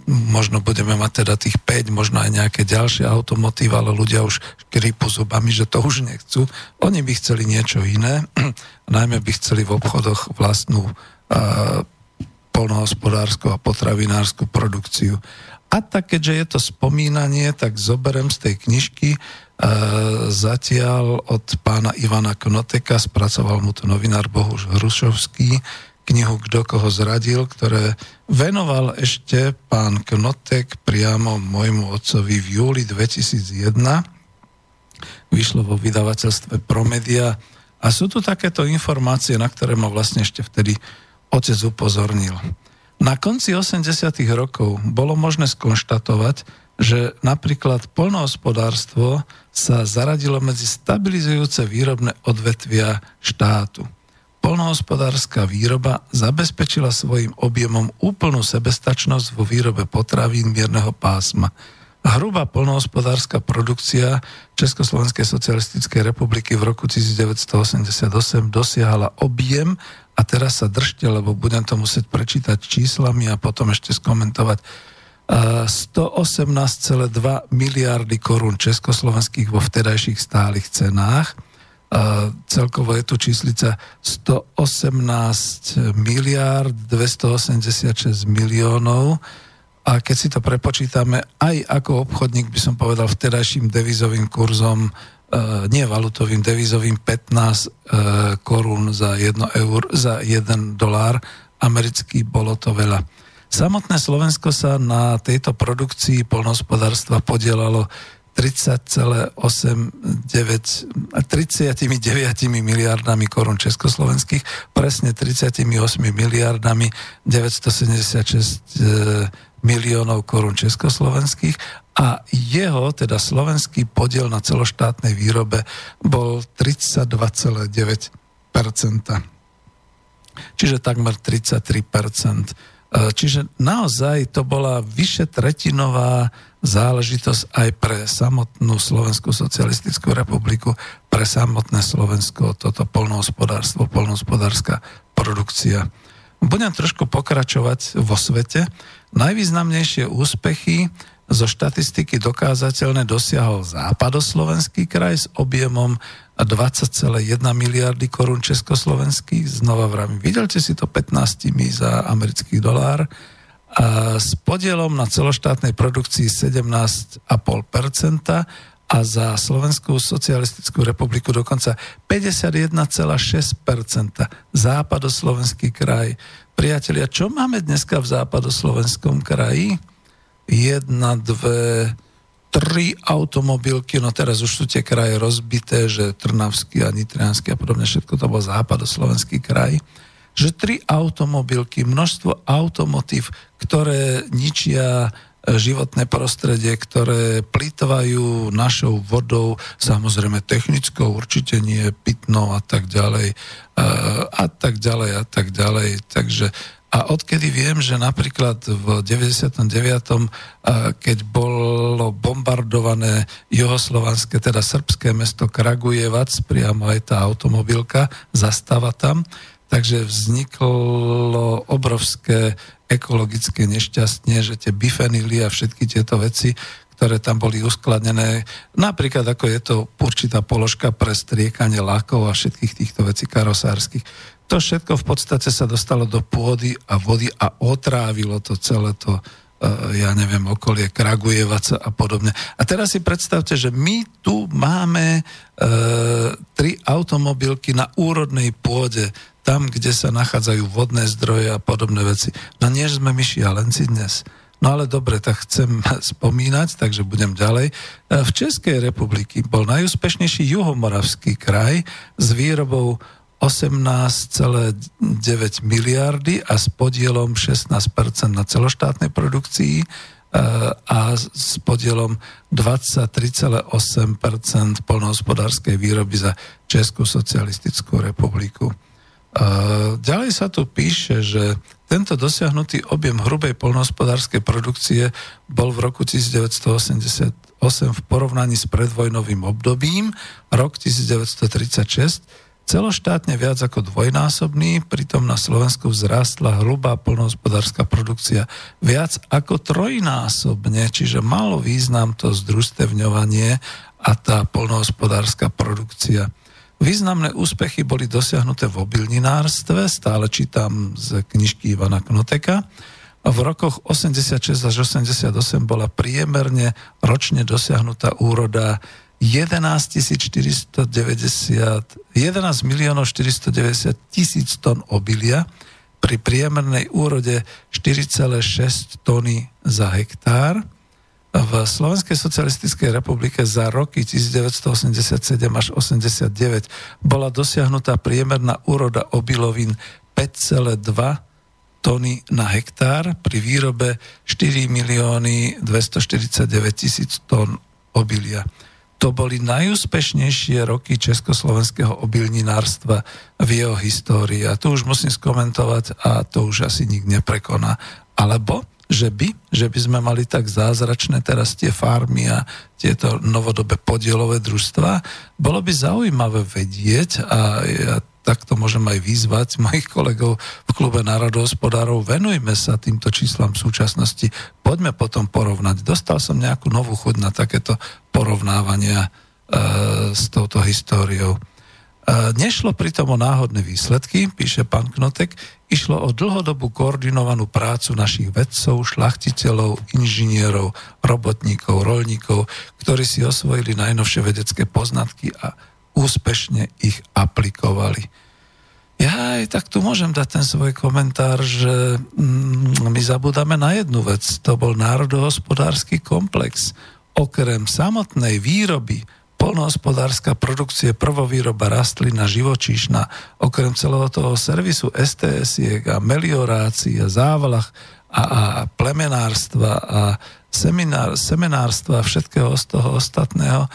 Možno budeme mať teda tých 5, možno aj nejaké ďalšie automotív, ale ľudia už škripu zubami, že to už nechcú. Oni by chceli niečo iné, najmä by chceli v obchodoch vlastnú polnohospodárskú a potravinárskú produkciu. A tak, keďže je to spomínanie, tak zoberem z tej knižky E, zatiaľ od pána Ivana Knoteka, spracoval mu to novinár Bohuž Hrušovský, knihu Kto koho zradil, ktoré venoval ešte pán Knotek priamo môjmu otcovi v júli 2001. Vyšlo vo vydavateľstve Promedia a sú tu takéto informácie, na ktoré ma vlastne ešte vtedy otec upozornil. Na konci 80. rokov bolo možné skonštatovať, že napríklad polnohospodárstvo sa zaradilo medzi stabilizujúce výrobné odvetvia štátu. Polnohospodárska výroba zabezpečila svojim objemom úplnú sebestačnosť vo výrobe potravín mierneho pásma. Hrubá polnohospodárska produkcia Československej socialistickej republiky v roku 1988 dosiahala objem a teraz sa držte, lebo budem to musieť prečítať číslami a potom ešte skomentovať 118,2 miliardy korún československých vo vtedajších stálych cenách. Celkovo je tu číslica 118 miliard 286 miliónov a keď si to prepočítame aj ako obchodník, by som povedal vtedajším devizovým kurzom, nie valutovým, devizovým 15 korún za 1 eur, za 1 dolár americký, bolo to veľa. Samotné Slovensko sa na tejto produkcii polnohospodárstva podielalo 30,89 miliardami korún československých, presne 38 miliardami 976 e, miliónov korún československých a jeho, teda slovenský podiel na celoštátnej výrobe bol 32,9% Čiže takmer 33 E, čiže naozaj to bola vyše tretinová záležitosť aj pre samotnú Slovenskú socialistickú republiku, pre samotné Slovensko, toto polnohospodárstvo, polnohospodárska produkcia. Budem trošku pokračovať vo svete. Najvýznamnejšie úspechy zo štatistiky dokázateľne dosiahol západoslovenský kraj s objemom 20,1 miliardy korún československých. Znova vravím, videlte si to 15 za americký dolár a s podielom na celoštátnej produkcii 17,5% a za Slovenskú socialistickú republiku dokonca 51,6%. Západoslovenský kraj. Priatelia, čo máme dneska v západoslovenskom kraji? Jedna, dve, tri automobilky, no teraz už sú tie kraje rozbité, že Trnavský a Nitrianský a podobne, všetko to bol západoslovenský kraj, že tri automobilky, množstvo automotív, ktoré ničia e, životné prostredie, ktoré plitvajú našou vodou, samozrejme technickou, určite nie pitnou a tak ďalej, e, a tak ďalej a tak ďalej. Takže A odkedy viem, že napríklad v 99. keď bolo bombardované juhoslovanské, teda srbské mesto Kragujevac, priamo aj tá automobilka zastáva tam, takže vzniklo obrovské ekologické nešťastne, že tie bifenily a všetky tieto veci, ktoré tam boli uskladnené, napríklad ako je to určitá položka pre striekanie lákov a všetkých týchto vecí karosárskych, to všetko v podstate sa dostalo do pôdy a vody a otrávilo to celé to, e, ja neviem, okolie Kragujevaca a podobne. A teraz si predstavte, že my tu máme e, tri automobilky na úrodnej pôde, tam, kde sa nachádzajú vodné zdroje a podobné veci. No nie, že sme my šialenci dnes. No ale dobre, tak chcem spomínať, takže budem ďalej. E, v Českej republiky bol najúspešnejší juhomoravský kraj s výrobou 18,9 miliardy a s podielom 16% na celoštátnej produkcii e, a s podielom 23,8% polnohospodárskej výroby za Českú socialistickú republiku. E, ďalej sa tu píše, že tento dosiahnutý objem hrubej polnohospodárskej produkcie bol v roku 1988 v porovnaní s predvojnovým obdobím, rok 1936, celoštátne viac ako dvojnásobný, pritom na Slovensku vzrástla hrubá plnohospodárska produkcia viac ako trojnásobne, čiže malo význam to združstevňovanie a tá plnohospodárska produkcia. Významné úspechy boli dosiahnuté v obilninárstve, stále čítam z knižky Ivana Knoteka. V rokoch 86 až 88 bola priemerne ročne dosiahnutá úroda 11 490, 11 miliónov 490 tisíc tón obilia pri priemernej úrode 4,6 tony za hektár. V Slovenskej socialistickej republike za roky 1987 až 89 bola dosiahnutá priemerná úroda obilovín 5,2 tony na hektár pri výrobe 4 milióny 249 tisíc tón obilia to boli najúspešnejšie roky československého obilninárstva v jeho histórii. A to už musím skomentovať a to už asi nik neprekoná. Alebo že by, že by sme mali tak zázračné teraz tie farmy a tieto novodobé podielové družstva, bolo by zaujímavé vedieť a ja takto môžem aj vyzvať mojich kolegov v klube národohospodárov, venujme sa týmto číslam v súčasnosti, poďme potom porovnať. Dostal som nejakú novú chuť na takéto porovnávania e, s touto históriou. E, nešlo pritom o náhodné výsledky, píše pán Knotek, išlo o dlhodobú koordinovanú prácu našich vedcov, šlachtiteľov, inžinierov, robotníkov, rolníkov, ktorí si osvojili najnovšie vedecké poznatky a úspešne ich aplikovali. Ja aj tak tu môžem dať ten svoj komentár, že mm, my zabudáme na jednu vec. To bol národohospodársky komplex. Okrem samotnej výroby, polnohospodárska produkcie, prvovýroba rastlina, živočíšna, okrem celého toho servisu STS-iek a meliorácií a závlach a, a plemenárstva a seminár, seminárstva a všetkého z toho ostatného,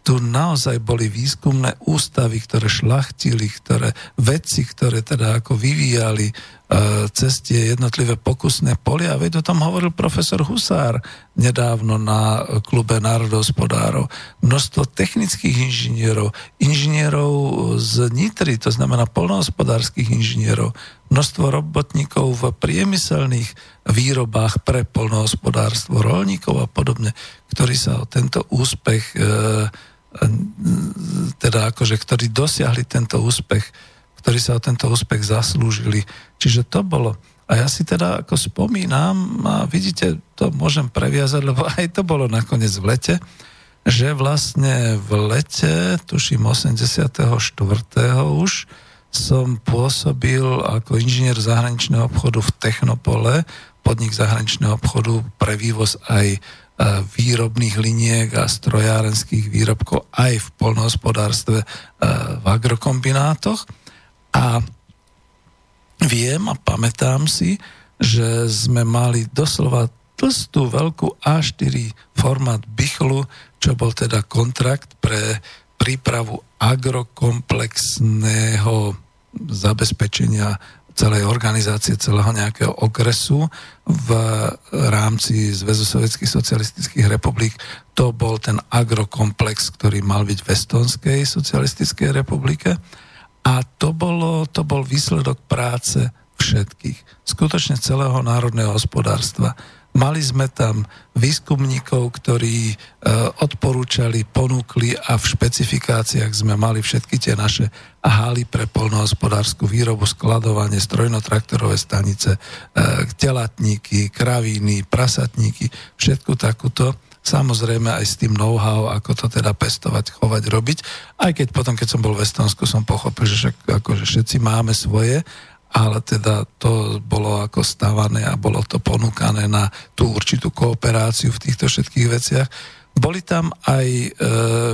tu naozaj boli výskumné ústavy, ktoré šlachtili, ktoré vedci, ktoré teda ako vyvíjali cez tie jednotlivé pokusné polia. Veď o tom hovoril profesor Husár nedávno na klube národohospodárov. Množstvo technických inžinierov, inžinierov z Nitry, to znamená polnohospodárských inžinierov, množstvo robotníkov v priemyselných výrobách pre polnohospodárstvo, rolníkov a podobne, ktorí sa o tento úspech e, teda akože, ktorí dosiahli tento úspech, ktorí sa o tento úspech zaslúžili. Čiže to bolo. A ja si teda ako spomínam, a vidíte, to môžem previazať, lebo aj to bolo nakoniec v lete, že vlastne v lete, tuším 84. už, som pôsobil ako inžinier zahraničného obchodu v Technopole, podnik zahraničného obchodu pre vývoz aj výrobných liniek a strojárenských výrobkov aj v polnohospodárstve v agrokombinátoch. A viem a pamätám si, že sme mali doslova tlstú veľkú A4 formát Bichlu, čo bol teda kontrakt pre prípravu agrokomplexného zabezpečenia celej organizácie, celého nejakého okresu v rámci Zväzu sovietských socialistických republik. To bol ten agrokomplex, ktorý mal byť v Estonskej socialistickej republike. A to, bolo, to bol výsledok práce všetkých, skutočne celého národného hospodárstva. Mali sme tam výskumníkov, ktorí e, odporúčali, ponúkli a v špecifikáciách sme mali všetky tie naše haly pre polnohospodárskú výrobu, skladovanie, strojnotraktorové stanice, e, telatníky, kravíny, prasatníky, všetku takúto samozrejme aj s tým know-how, ako to teda pestovať, chovať, robiť. Aj keď potom, keď som bol v Estonsku, som pochopil, že však, akože všetci máme svoje ale teda to bolo ako stavané a bolo to ponúkané na tú určitú kooperáciu v týchto všetkých veciach. Boli tam aj e,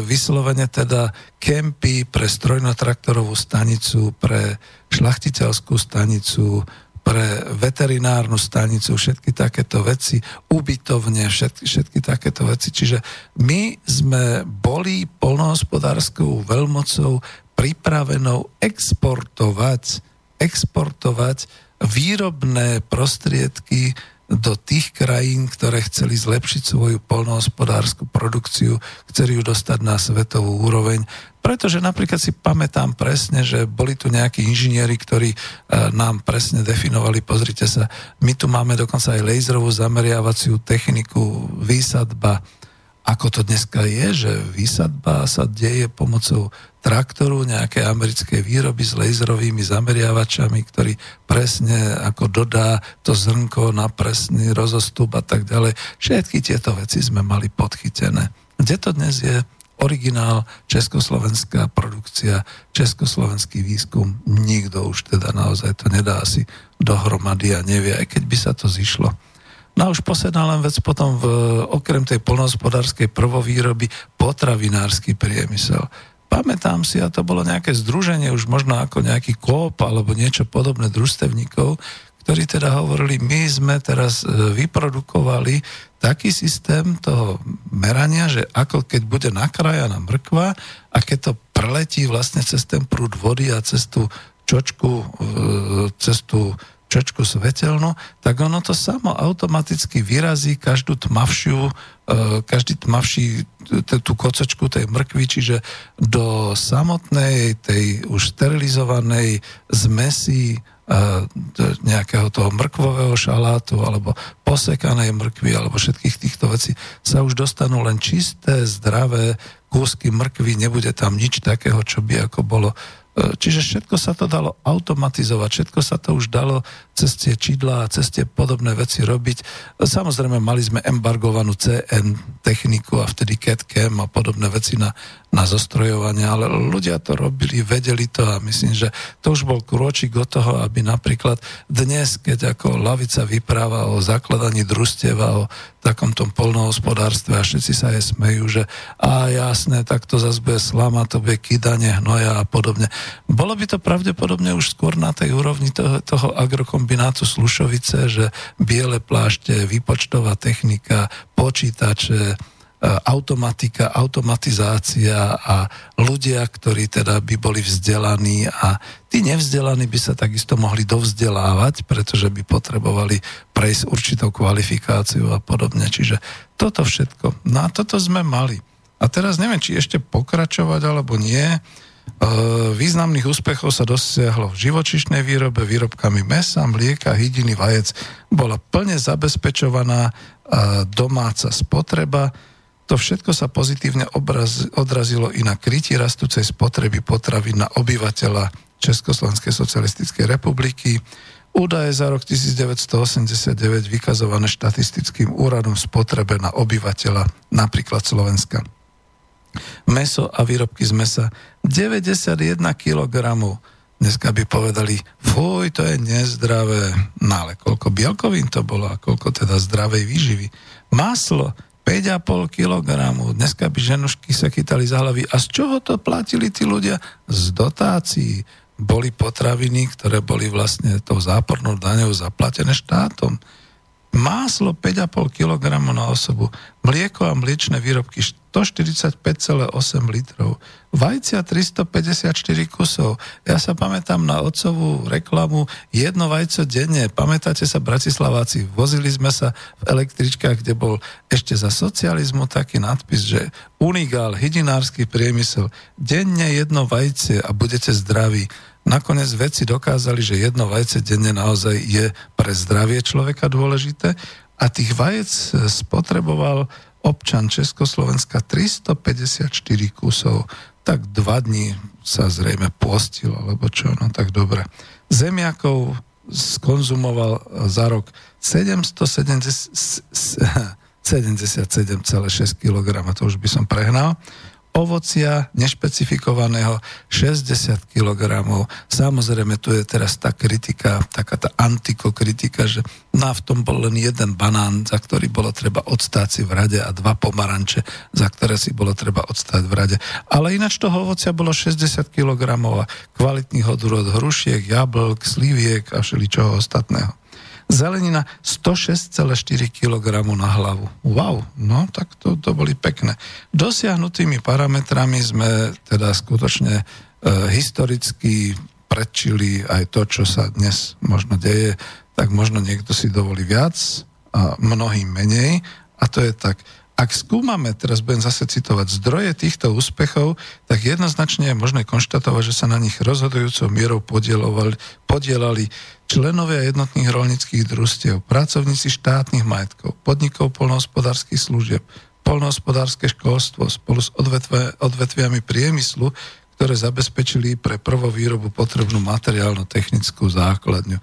vyslovene teda kempy pre strojnotraktorovú stanicu, pre šlachtiteľskú stanicu, pre veterinárnu stanicu, všetky takéto veci, ubytovne, všetky, všetky takéto veci. Čiže my sme boli polnohospodárskou veľmocou pripravenou exportovať exportovať výrobné prostriedky do tých krajín, ktoré chceli zlepšiť svoju polnohospodárskú produkciu, chceli ju dostať na svetovú úroveň. Pretože napríklad si pamätám presne, že boli tu nejakí inžinieri, ktorí e, nám presne definovali, pozrite sa, my tu máme dokonca aj laserovú zameriavaciu techniku, výsadba, ako to dneska je, že výsadba sa deje pomocou traktoru, nejaké americké výroby s laserovými zameriavačami, ktorý presne ako dodá to zrnko na presný rozostup a tak ďalej. Všetky tieto veci sme mali podchytené. Kde to dnes je? Originál, československá produkcia, československý výskum, nikto už teda naozaj to nedá asi dohromady a nevie, aj keď by sa to zišlo. No a už posledná len vec potom v, okrem tej polnohospodárskej prvovýroby potravinársky priemysel pamätám si, a to bolo nejaké združenie, už možno ako nejaký kóp alebo niečo podobné družstevníkov, ktorí teda hovorili, my sme teraz e, vyprodukovali taký systém toho merania, že ako keď bude nakrájaná mrkva a keď to preletí vlastne cez ten prúd vody a cez tú čočku, e, cez tú čočku svetelnú, tak ono to samo automaticky vyrazí každú tmavšiu, e, každý tmavší tú kocočku tej mrkvy, čiže do samotnej tej už sterilizovanej zmesi nejakého toho mrkvového šalátu alebo posekanej mrkvy alebo všetkých týchto vecí sa už dostanú len čisté, zdravé kúsky mrkvy, nebude tam nič takého, čo by ako bolo E, čiže všetko sa to dalo automatizovať, všetko sa to už dalo cez tie a cez tie podobné veci robiť. Samozrejme, mali sme embargovanú CN techniku a vtedy CAD-CAM a podobné veci na na zostrojovanie, ale ľudia to robili, vedeli to a myslím, že to už bol krôčik od toho, aby napríklad dnes, keď ako lavica vypráva o zakladaní družstiev a o takom tom polnohospodárstve a všetci sa je smejú, že a jasné, tak to zase bude slama, to bude kydanie hnoja a podobne. Bolo by to pravdepodobne už skôr na tej úrovni toho, toho agrokombinátu Slušovice, že biele plášte, výpočtová technika, počítače, automatika, automatizácia a ľudia, ktorí teda by boli vzdelaní a tí nevzdelaní by sa takisto mohli dovzdelávať, pretože by potrebovali prejsť určitou kvalifikáciu a podobne. Čiže toto všetko. No a toto sme mali. A teraz neviem, či ešte pokračovať alebo nie. E, významných úspechov sa dosiahlo v živočišnej výrobe, výrobkami mesa, mlieka, hydiny, vajec. Bola plne zabezpečovaná e, domáca spotreba to všetko sa pozitívne obraz, odrazilo i na krytie rastúcej spotreby potravy na obyvateľa Československej socialistickej republiky. Údaje za rok 1989 vykazované štatistickým úradom spotrebe na obyvateľa napríklad Slovenska. Meso a výrobky z mesa 91 kg. Dneska by povedali, fuj, to je nezdravé. No ale koľko bielkovín to bolo a koľko teda zdravej výživy. Maslo 5,5 kg. Dneska by ženušky sa chytali za hlavy. A z čoho to platili tí ľudia? Z dotácií. Boli potraviny, ktoré boli vlastne tou zápornou daňou zaplatené štátom. Máslo 5,5 kg na osobu, mlieko a mliečne výrobky 145,8 litrov, vajcia 354 kusov. Ja sa pamätám na otcovú reklamu jedno vajco denne. Pamätáte sa, Bratislaváci, vozili sme sa v električkách, kde bol ešte za socializmu taký nadpis, že Unigál, hydinársky priemysel, denne jedno vajce a budete zdraví. Nakoniec vedci dokázali, že jedno vajce denne naozaj je pre zdravie človeka dôležité a tých vajec spotreboval občan Československa 354 kusov. Tak dva dní sa zrejme postil, alebo čo, no tak dobre. Zemiakov skonzumoval za rok 777,6 kg, to už by som prehnal ovocia nešpecifikovaného 60 kg. Samozrejme, tu je teraz tá kritika, taká tá antikokritika, že na v tom bol len jeden banán, za ktorý bolo treba odstáť si v rade a dva pomaranče, za ktoré si bolo treba odstáť v rade. Ale ináč toho ovocia bolo 60 kg kvalitných odrôd hrušiek, jablk, sliviek a všeličoho ostatného. Zelenina 106,4 kg na hlavu. Wow, no tak to, to boli pekné. Dosiahnutými parametrami sme teda skutočne e, historicky predčili aj to, čo sa dnes možno deje, tak možno niekto si dovolí viac a mnohý menej. A to je tak, ak skúmame, teraz budem zase citovať, zdroje týchto úspechov, tak jednoznačne je možné konštatovať, že sa na nich rozhodujúcou mierou podielali členovia jednotných rolnických družstiev, pracovníci štátnych majetkov, podnikov polnohospodárskych služieb, polnohospodárske školstvo spolu s odvetviami priemyslu, ktoré zabezpečili pre prvovýrobu potrebnú materiálno-technickú základňu.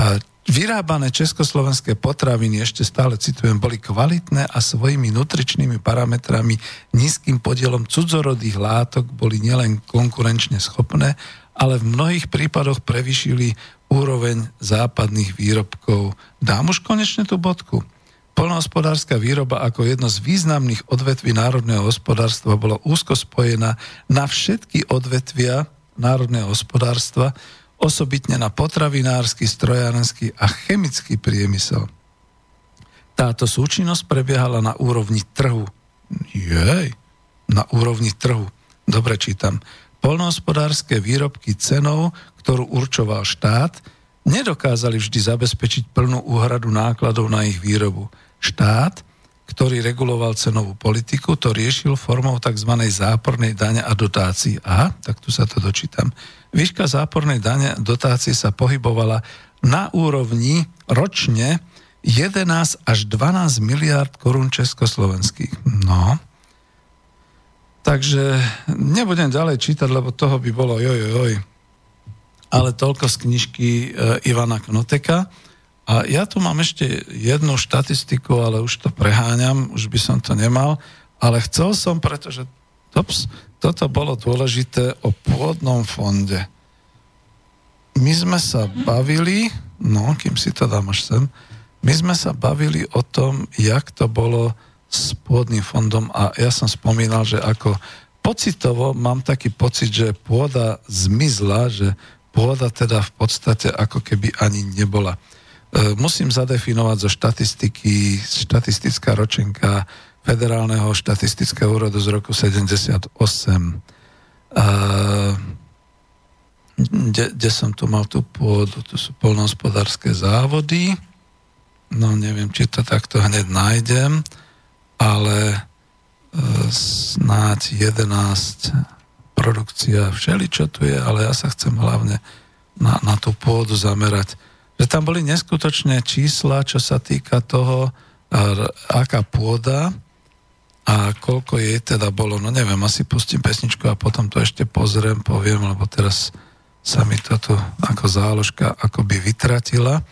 A vyrábané československé potraviny, ešte stále citujem, boli kvalitné a svojimi nutričnými parametrami, nízkym podielom cudzorodých látok boli nielen konkurenčne schopné, ale v mnohých prípadoch prevyšili úroveň západných výrobkov. Dám už konečne tú bodku. Polnohospodárska výroba ako jedno z významných odvetví národného hospodárstva bola úzko spojená na všetky odvetvia národného hospodárstva, osobitne na potravinársky, strojárenský a chemický priemysel. Táto súčinnosť prebiehala na úrovni trhu. Jej, na úrovni trhu. Dobre čítam. Polnohospodárske výrobky cenou, ktorú určoval štát, nedokázali vždy zabezpečiť plnú úhradu nákladov na ich výrobu. Štát, ktorý reguloval cenovú politiku, to riešil formou tzv. zápornej dane a dotácií. Aha, tak tu sa to dočítam. Výška zápornej dane dotácií sa pohybovala na úrovni ročne 11 až 12 miliard korún československých. No, Takže nebudem ďalej čítať, lebo toho by bolo joj, joj, ale toľko z knižky e, Ivana Knoteka. A ja tu mám ešte jednu štatistiku, ale už to preháňam, už by som to nemal, ale chcel som, pretože tops, toto bolo dôležité o pôdnom fonde. My sme sa bavili, no, kým si to dám až sem, my sme sa bavili o tom, jak to bolo s pôdnym fondom a ja som spomínal, že ako pocitovo mám taký pocit, že pôda zmizla, že pôda teda v podstate ako keby ani nebola. E, musím zadefinovať zo štatistiky, štatistická ročenka Federálneho štatistického úradu z roku 78. Kde, kde som tu mal tú pôdu? Tu sú polnohospodárske závody. No neviem, či to takto hneď nájdem, ale e, snáď 11 produkcia, všeli, tu je, ale ja sa chcem hlavne na, na tú pôdu zamerať. Že tam boli neskutočné čísla, čo sa týka toho, aká pôda a koľko jej teda bolo. No neviem, asi pustím pesničku a potom to ešte pozriem, poviem, lebo teraz sa mi to tu ako záložka akoby vytratila.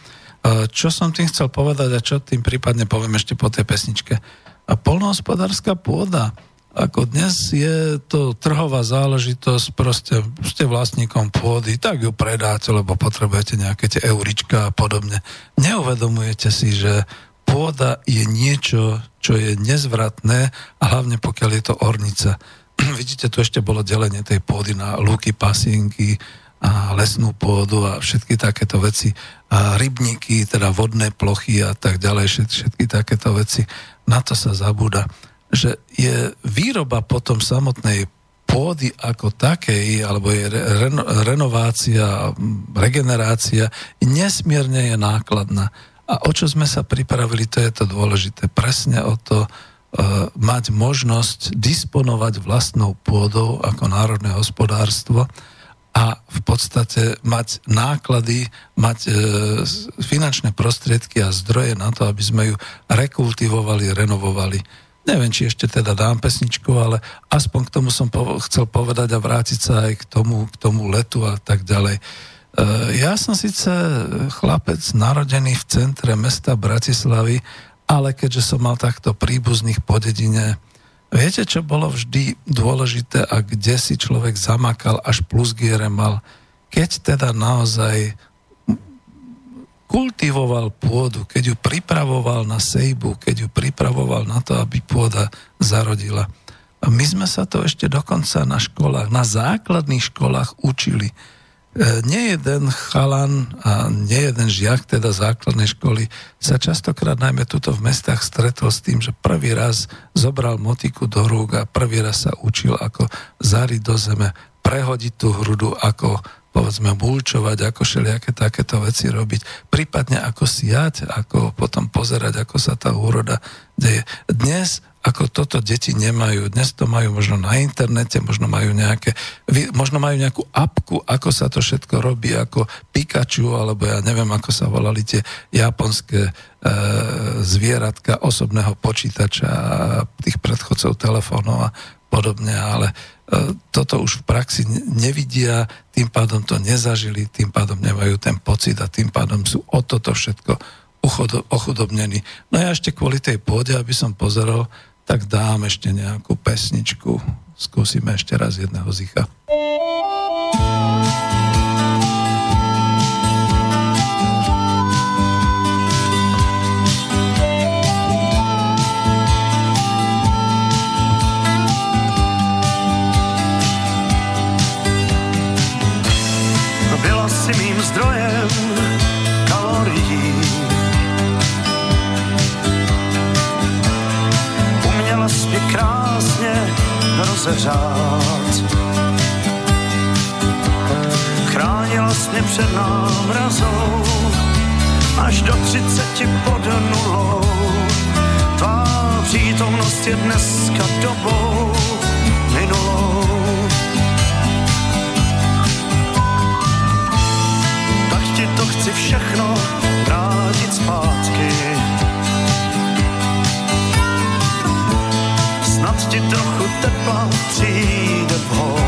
Čo som tým chcel povedať a čo tým prípadne poviem ešte po tej pesničke. A polnohospodárska pôda, ako dnes je to trhová záležitosť, proste ste vlastníkom pôdy, tak ju predáte, lebo potrebujete nejaké tie eurička a podobne. Neuvedomujete si, že pôda je niečo, čo je nezvratné a hlavne pokiaľ je to ornica. Vidíte, tu ešte bolo delenie tej pôdy na lúky, pasienky a lesnú pôdu a všetky takéto veci, a rybníky, teda vodné plochy a tak ďalej, všetky, takéto veci. Na to sa zabúda, že je výroba potom samotnej pôdy ako takej, alebo je reno, renovácia, regenerácia, nesmierne je nákladná. A o čo sme sa pripravili, to je to dôležité. Presne o to, uh, mať možnosť disponovať vlastnou pôdou ako národné hospodárstvo, a v podstate mať náklady, mať e, finančné prostriedky a zdroje na to, aby sme ju rekultivovali, renovovali. Neviem, či ešte teda dám pesničku, ale aspoň k tomu som po- chcel povedať a vrátiť sa aj k tomu, k tomu letu a tak ďalej. E, ja som síce chlapec narodený v centre mesta Bratislavy, ale keďže som mal takto príbuzných po dedine, Viete, čo bolo vždy dôležité a kde si človek zamakal, až plus giere mal, keď teda naozaj kultivoval pôdu, keď ju pripravoval na sejbu, keď ju pripravoval na to, aby pôda zarodila. A my sme sa to ešte dokonca na školách, na základných školách učili. Nie jeden chalan a nie jeden žiak teda základnej školy sa častokrát najmä tuto v mestách stretol s tým, že prvý raz zobral motiku do rúk a prvý raz sa učil ako zariť do zeme, prehodiť tú hrudu, ako povedzme mulčovať, ako všelijaké takéto veci robiť, prípadne ako siať, ako potom pozerať, ako sa tá úroda deje. Dnes ako toto deti nemajú. Dnes to majú možno na internete, možno majú nejaké, možno majú nejakú apku, ako sa to všetko robí, ako Pikachu, alebo ja neviem, ako sa volali tie japonské e, zvieratka osobného počítača a tých predchodcov telefónov a podobne, ale e, toto už v praxi nevidia, tým pádom to nezažili, tým pádom nemajú ten pocit a tým pádom sú o toto všetko ochudobnení. No ja ešte kvôli tej pôde, aby som pozeral, tak dám ešte nejakú pesničku. Skúsime ešte raz jedného zicha. Byla si mým zdrojem krásně rozeřát. Chránila jsi mě před námrazou, až do třiceti pod nulou. Tvá přítomnost je dneska dobou minulou. Chci všechno vrátit zpátky snad ti trochu tepla přijde vhod.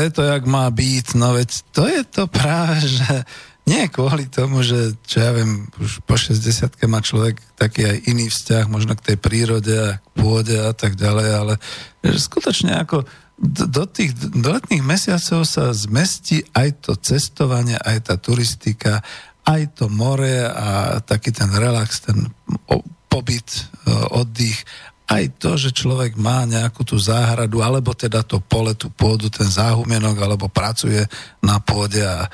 Že leto jak má byť, no veď to je to práve, že nie kvôli tomu, že čo ja viem, už po 60 má človek taký aj iný vzťah, možno k tej prírode a k pôde a tak ďalej, ale že skutočne ako do tých do letných mesiacov sa zmestí aj to cestovanie, aj tá turistika, aj to more a taký ten relax, ten pobyt, e, oddych aj to, že človek má nejakú tú záhradu, alebo teda to pole, tú pôdu, ten záhumienok, alebo pracuje na pôde a e,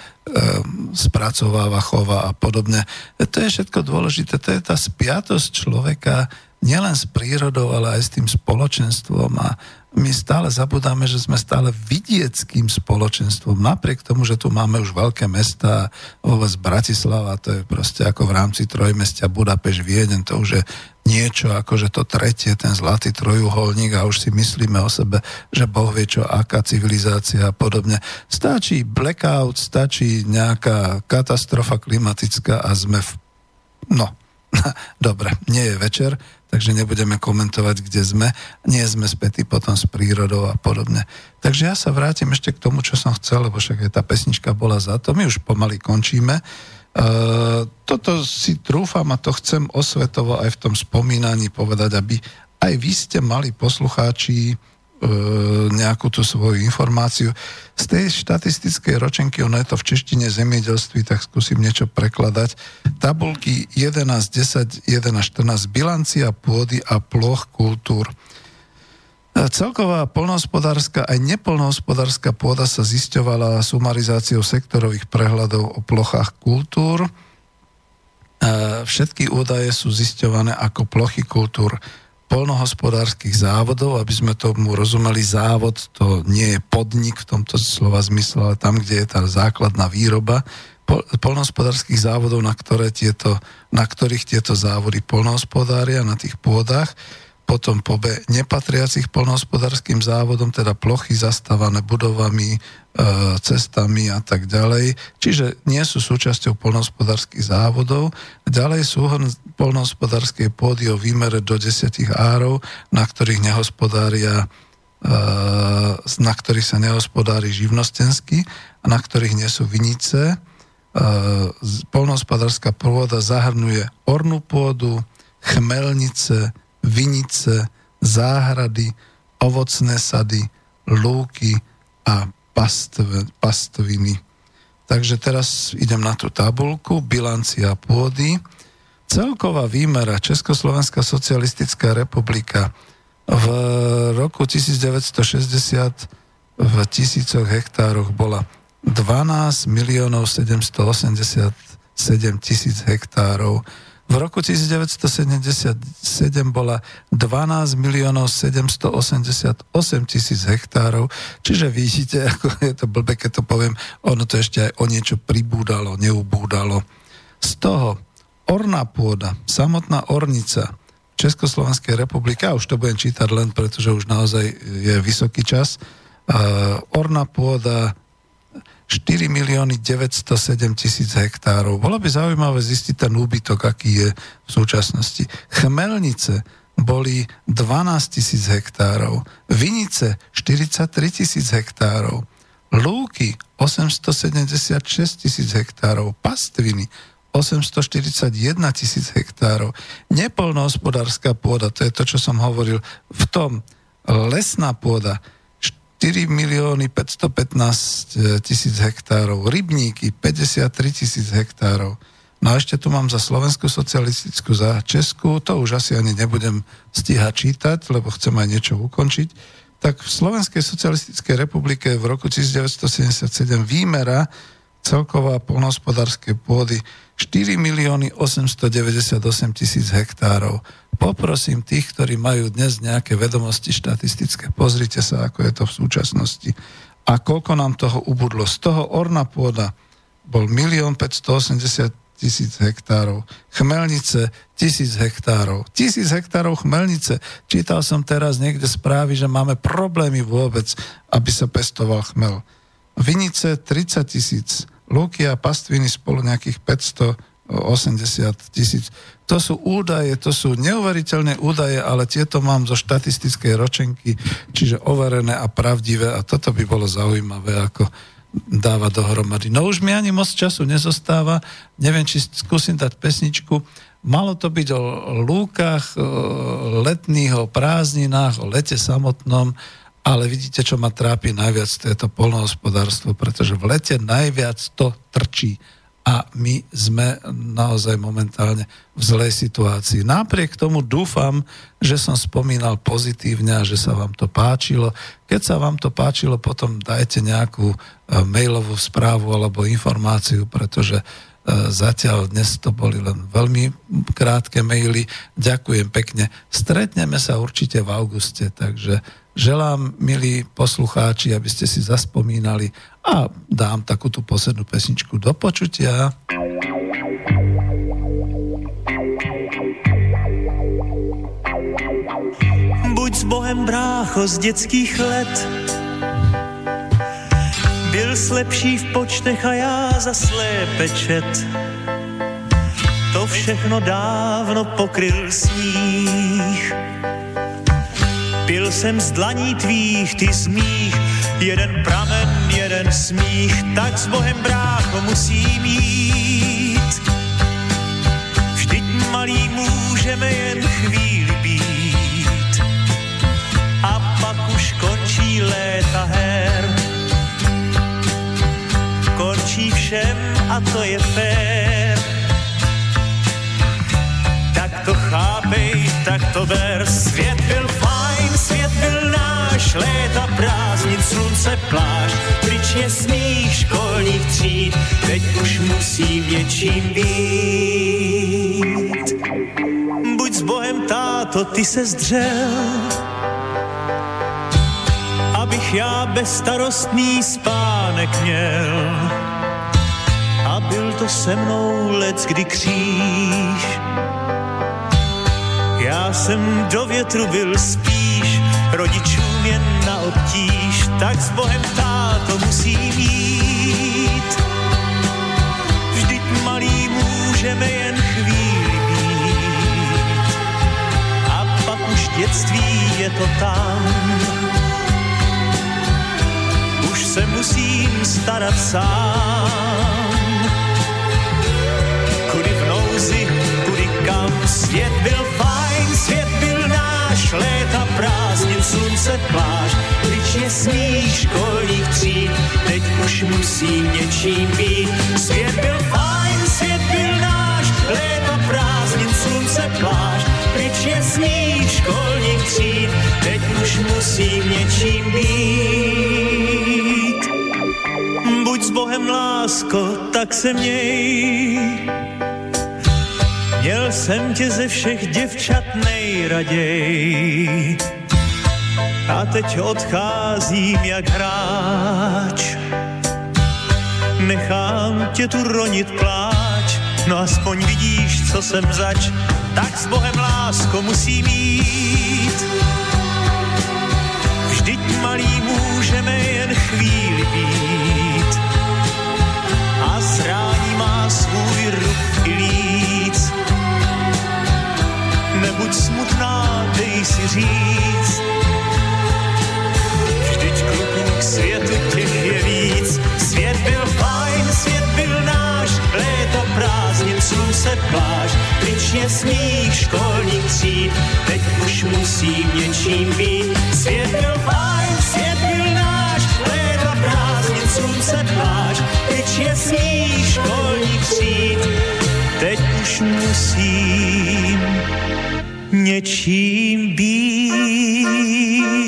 spracováva, chová a podobne. To je všetko dôležité. To je tá spiatosť človeka nielen s prírodou, ale aj s tým spoločenstvom a my stále zabudáme, že sme stále vidieckým spoločenstvom. Napriek tomu, že tu máme už veľké mesta, vôbec Bratislava, to je proste ako v rámci trojmestia Budapeš, Vieden, to už je niečo ako, že to tretie, ten zlatý trojuholník a už si myslíme o sebe, že Boh vie čo, aká civilizácia a podobne. Stačí blackout, stačí nejaká katastrofa klimatická a sme v... No, dobre, nie je večer, takže nebudeme komentovať, kde sme. Nie sme spätí potom s prírodou a podobne. Takže ja sa vrátim ešte k tomu, čo som chcel, lebo však aj tá pesnička bola za to. My už pomaly končíme. Uh, toto si trúfam a to chcem osvetovo aj v tom spomínaní povedať, aby aj vy ste mali poslucháči nejakú tú svoju informáciu. Z tej štatistickej ročenky, ono je to v češtine zemiedelství, tak skúsim niečo prekladať. Tabulky 11, 10, 11, 14, bilancia pôdy a ploch kultúr. E, celková polnohospodárska aj nepolnohospodárska pôda sa zisťovala sumarizáciou sektorových prehľadov o plochách kultúr. E, všetky údaje sú zisťované ako plochy kultúr polnohospodárskych závodov, aby sme tomu rozumeli, závod to nie je podnik v tomto slova zmysle, ale tam, kde je tá základná výroba polnohospodárských závodov, na, ktoré tieto, na ktorých tieto závody polnohospodária na tých pôdach potom po B nepatriacich polnohospodárským závodom, teda plochy zastávané budovami, e, cestami a tak ďalej. Čiže nie sú súčasťou polnohospodárskych závodov. Ďalej sú polnohospodárskej pôdy o výmere do 10 árov, na ktorých nehospodária e, na ktorých sa nehospodári živnostensky a na ktorých nie sú vinice. E, polnohospodárska pôda zahrnuje ornú pôdu, chmelnice, vinice, záhrady, ovocné sady, lúky a pastv, pastviny. Takže teraz idem na tú tabulku, bilancia pôdy. Celková výmera Československá socialistická republika v roku 1960 v tisícoch hektároch bola 12 miliónov 787 tisíc hektárov v roku 1977 bola 12 miliónov 788 tisíc hektárov, čiže vidíte, ako je to blbe, keď to poviem, ono to ešte aj o niečo pribúdalo, neubúdalo. Z toho orná pôda, samotná ornica Československej republiky, a už to budem čítať len, pretože už naozaj je vysoký čas, uh, orná pôda 4 milióny 907 tisíc hektárov. Bolo by zaujímavé zistiť ten úbytok, aký je v súčasnosti. Chmelnice boli 12 tisíc hektárov, Vinice 43 tisíc hektárov, Lúky 876 tisíc hektárov, Pastviny 841 tisíc hektárov, nepolnohospodárska pôda, to je to, čo som hovoril, v tom lesná pôda 4 milióny 515 tisíc hektárov, rybníky 53 tisíc hektárov. No a ešte tu mám za Slovensku socialistickú, za Česku, to už asi ani nebudem stíhať čítať, lebo chcem aj niečo ukončiť. Tak v Slovenskej socialistickej republike v roku 1977 výmera celková polnohospodárskej pôdy 4 milióny 898 tisíc hektárov. Poprosím tých, ktorí majú dnes nejaké vedomosti štatistické, pozrite sa, ako je to v súčasnosti. A koľko nám toho ubudlo. Z toho orná pôda bol 1 580 tisíc hektárov. Chmelnice tisíc hektárov. Tisíc hektárov chmelnice. Čítal som teraz niekde správy, že máme problémy vôbec, aby sa pestoval chmel. Vinice 30 tisíc lúky a pastviny spolu nejakých 500 80 tisíc. To sú údaje, to sú neuveriteľné údaje, ale tieto mám zo štatistickej ročenky, čiže overené a pravdivé a toto by bolo zaujímavé, ako dáva dohromady. No už mi ani moc času nezostáva, neviem, či skúsim dať pesničku. Malo to byť o lúkach, o letných, o prázdninách, o lete samotnom, ale vidíte, čo ma trápi najviac, to je to polnohospodárstvo, pretože v lete najviac to trčí a my sme naozaj momentálne v zlej situácii. Napriek tomu dúfam, že som spomínal pozitívne a že sa vám to páčilo. Keď sa vám to páčilo, potom dajte nejakú e, mailovú správu alebo informáciu, pretože e, zatiaľ dnes to boli len veľmi krátke maily. Ďakujem pekne. Stretneme sa určite v auguste, takže želám, milí poslucháči, aby ste si zaspomínali a dám takú tú poslednú pesničku do počutia. Buď s Bohem brácho z dětských let, byl slepší v počtech a já za slépe. To všechno dávno pokryl sníh. Pil jsem z dlaní tvých, ty z mých, jeden pramen, jeden smích, tak s Bohem brácho musím jít. Vždyť malý můžeme jen chvíli být a pak už končí léta her. Končí všem a to je fér. Tak to chápej, tak to ber, svět byl fajn, léta prázdnin, slunce, pláž, pryč je smích školních tříd, teď už musím něčím být. Buď s Bohem, táto, ty se zdřel, abych já bezstarostný spánek měl. A byl to se mnou let, kdy kříž. Já jsem do větru byl spíš, rodičům jen na obtíž, tak s Bohem táto musím jít. Vždyť malý můžeme jen chvíli být. A pak už dětství je to tam. Už se musím starat sám. Kudy v nouzi, kudy kam, svět byl fajn, svět léta prázdnin, slunce, pláž, pryč je sníh školních tříd, teď už musím něčím být. Svět byl fajn, svět byl náš, léta prázdnin, slunce, pláž, pryč je sníh školních tříd, teď už musím něčím být. Buď s Bohem lásko, tak se měj. Měl jsem tě ze všech děvčat nejraději. A teď odcházím jak hráč. Nechám tě tu ronit pláč, no aspoň vidíš, co jsem zač. Tak s Bohem lásko musím jít. Vždyť malý můžeme jen chvíli být. A zrání má svůj ruch i líc. Nebuď smutná, dej si říct. Vždyť kluků k světu těch je víc. Svět byl fajn, svět byl náš, léto prázdnin, slunce, pláž, pryč je smích školních tříd, teď už musím něčím být. Svět byl fajn, svět byl náš, léto prázdnin, slunce, pláž, pryč je smích školních tříd, teď už musím něčím být.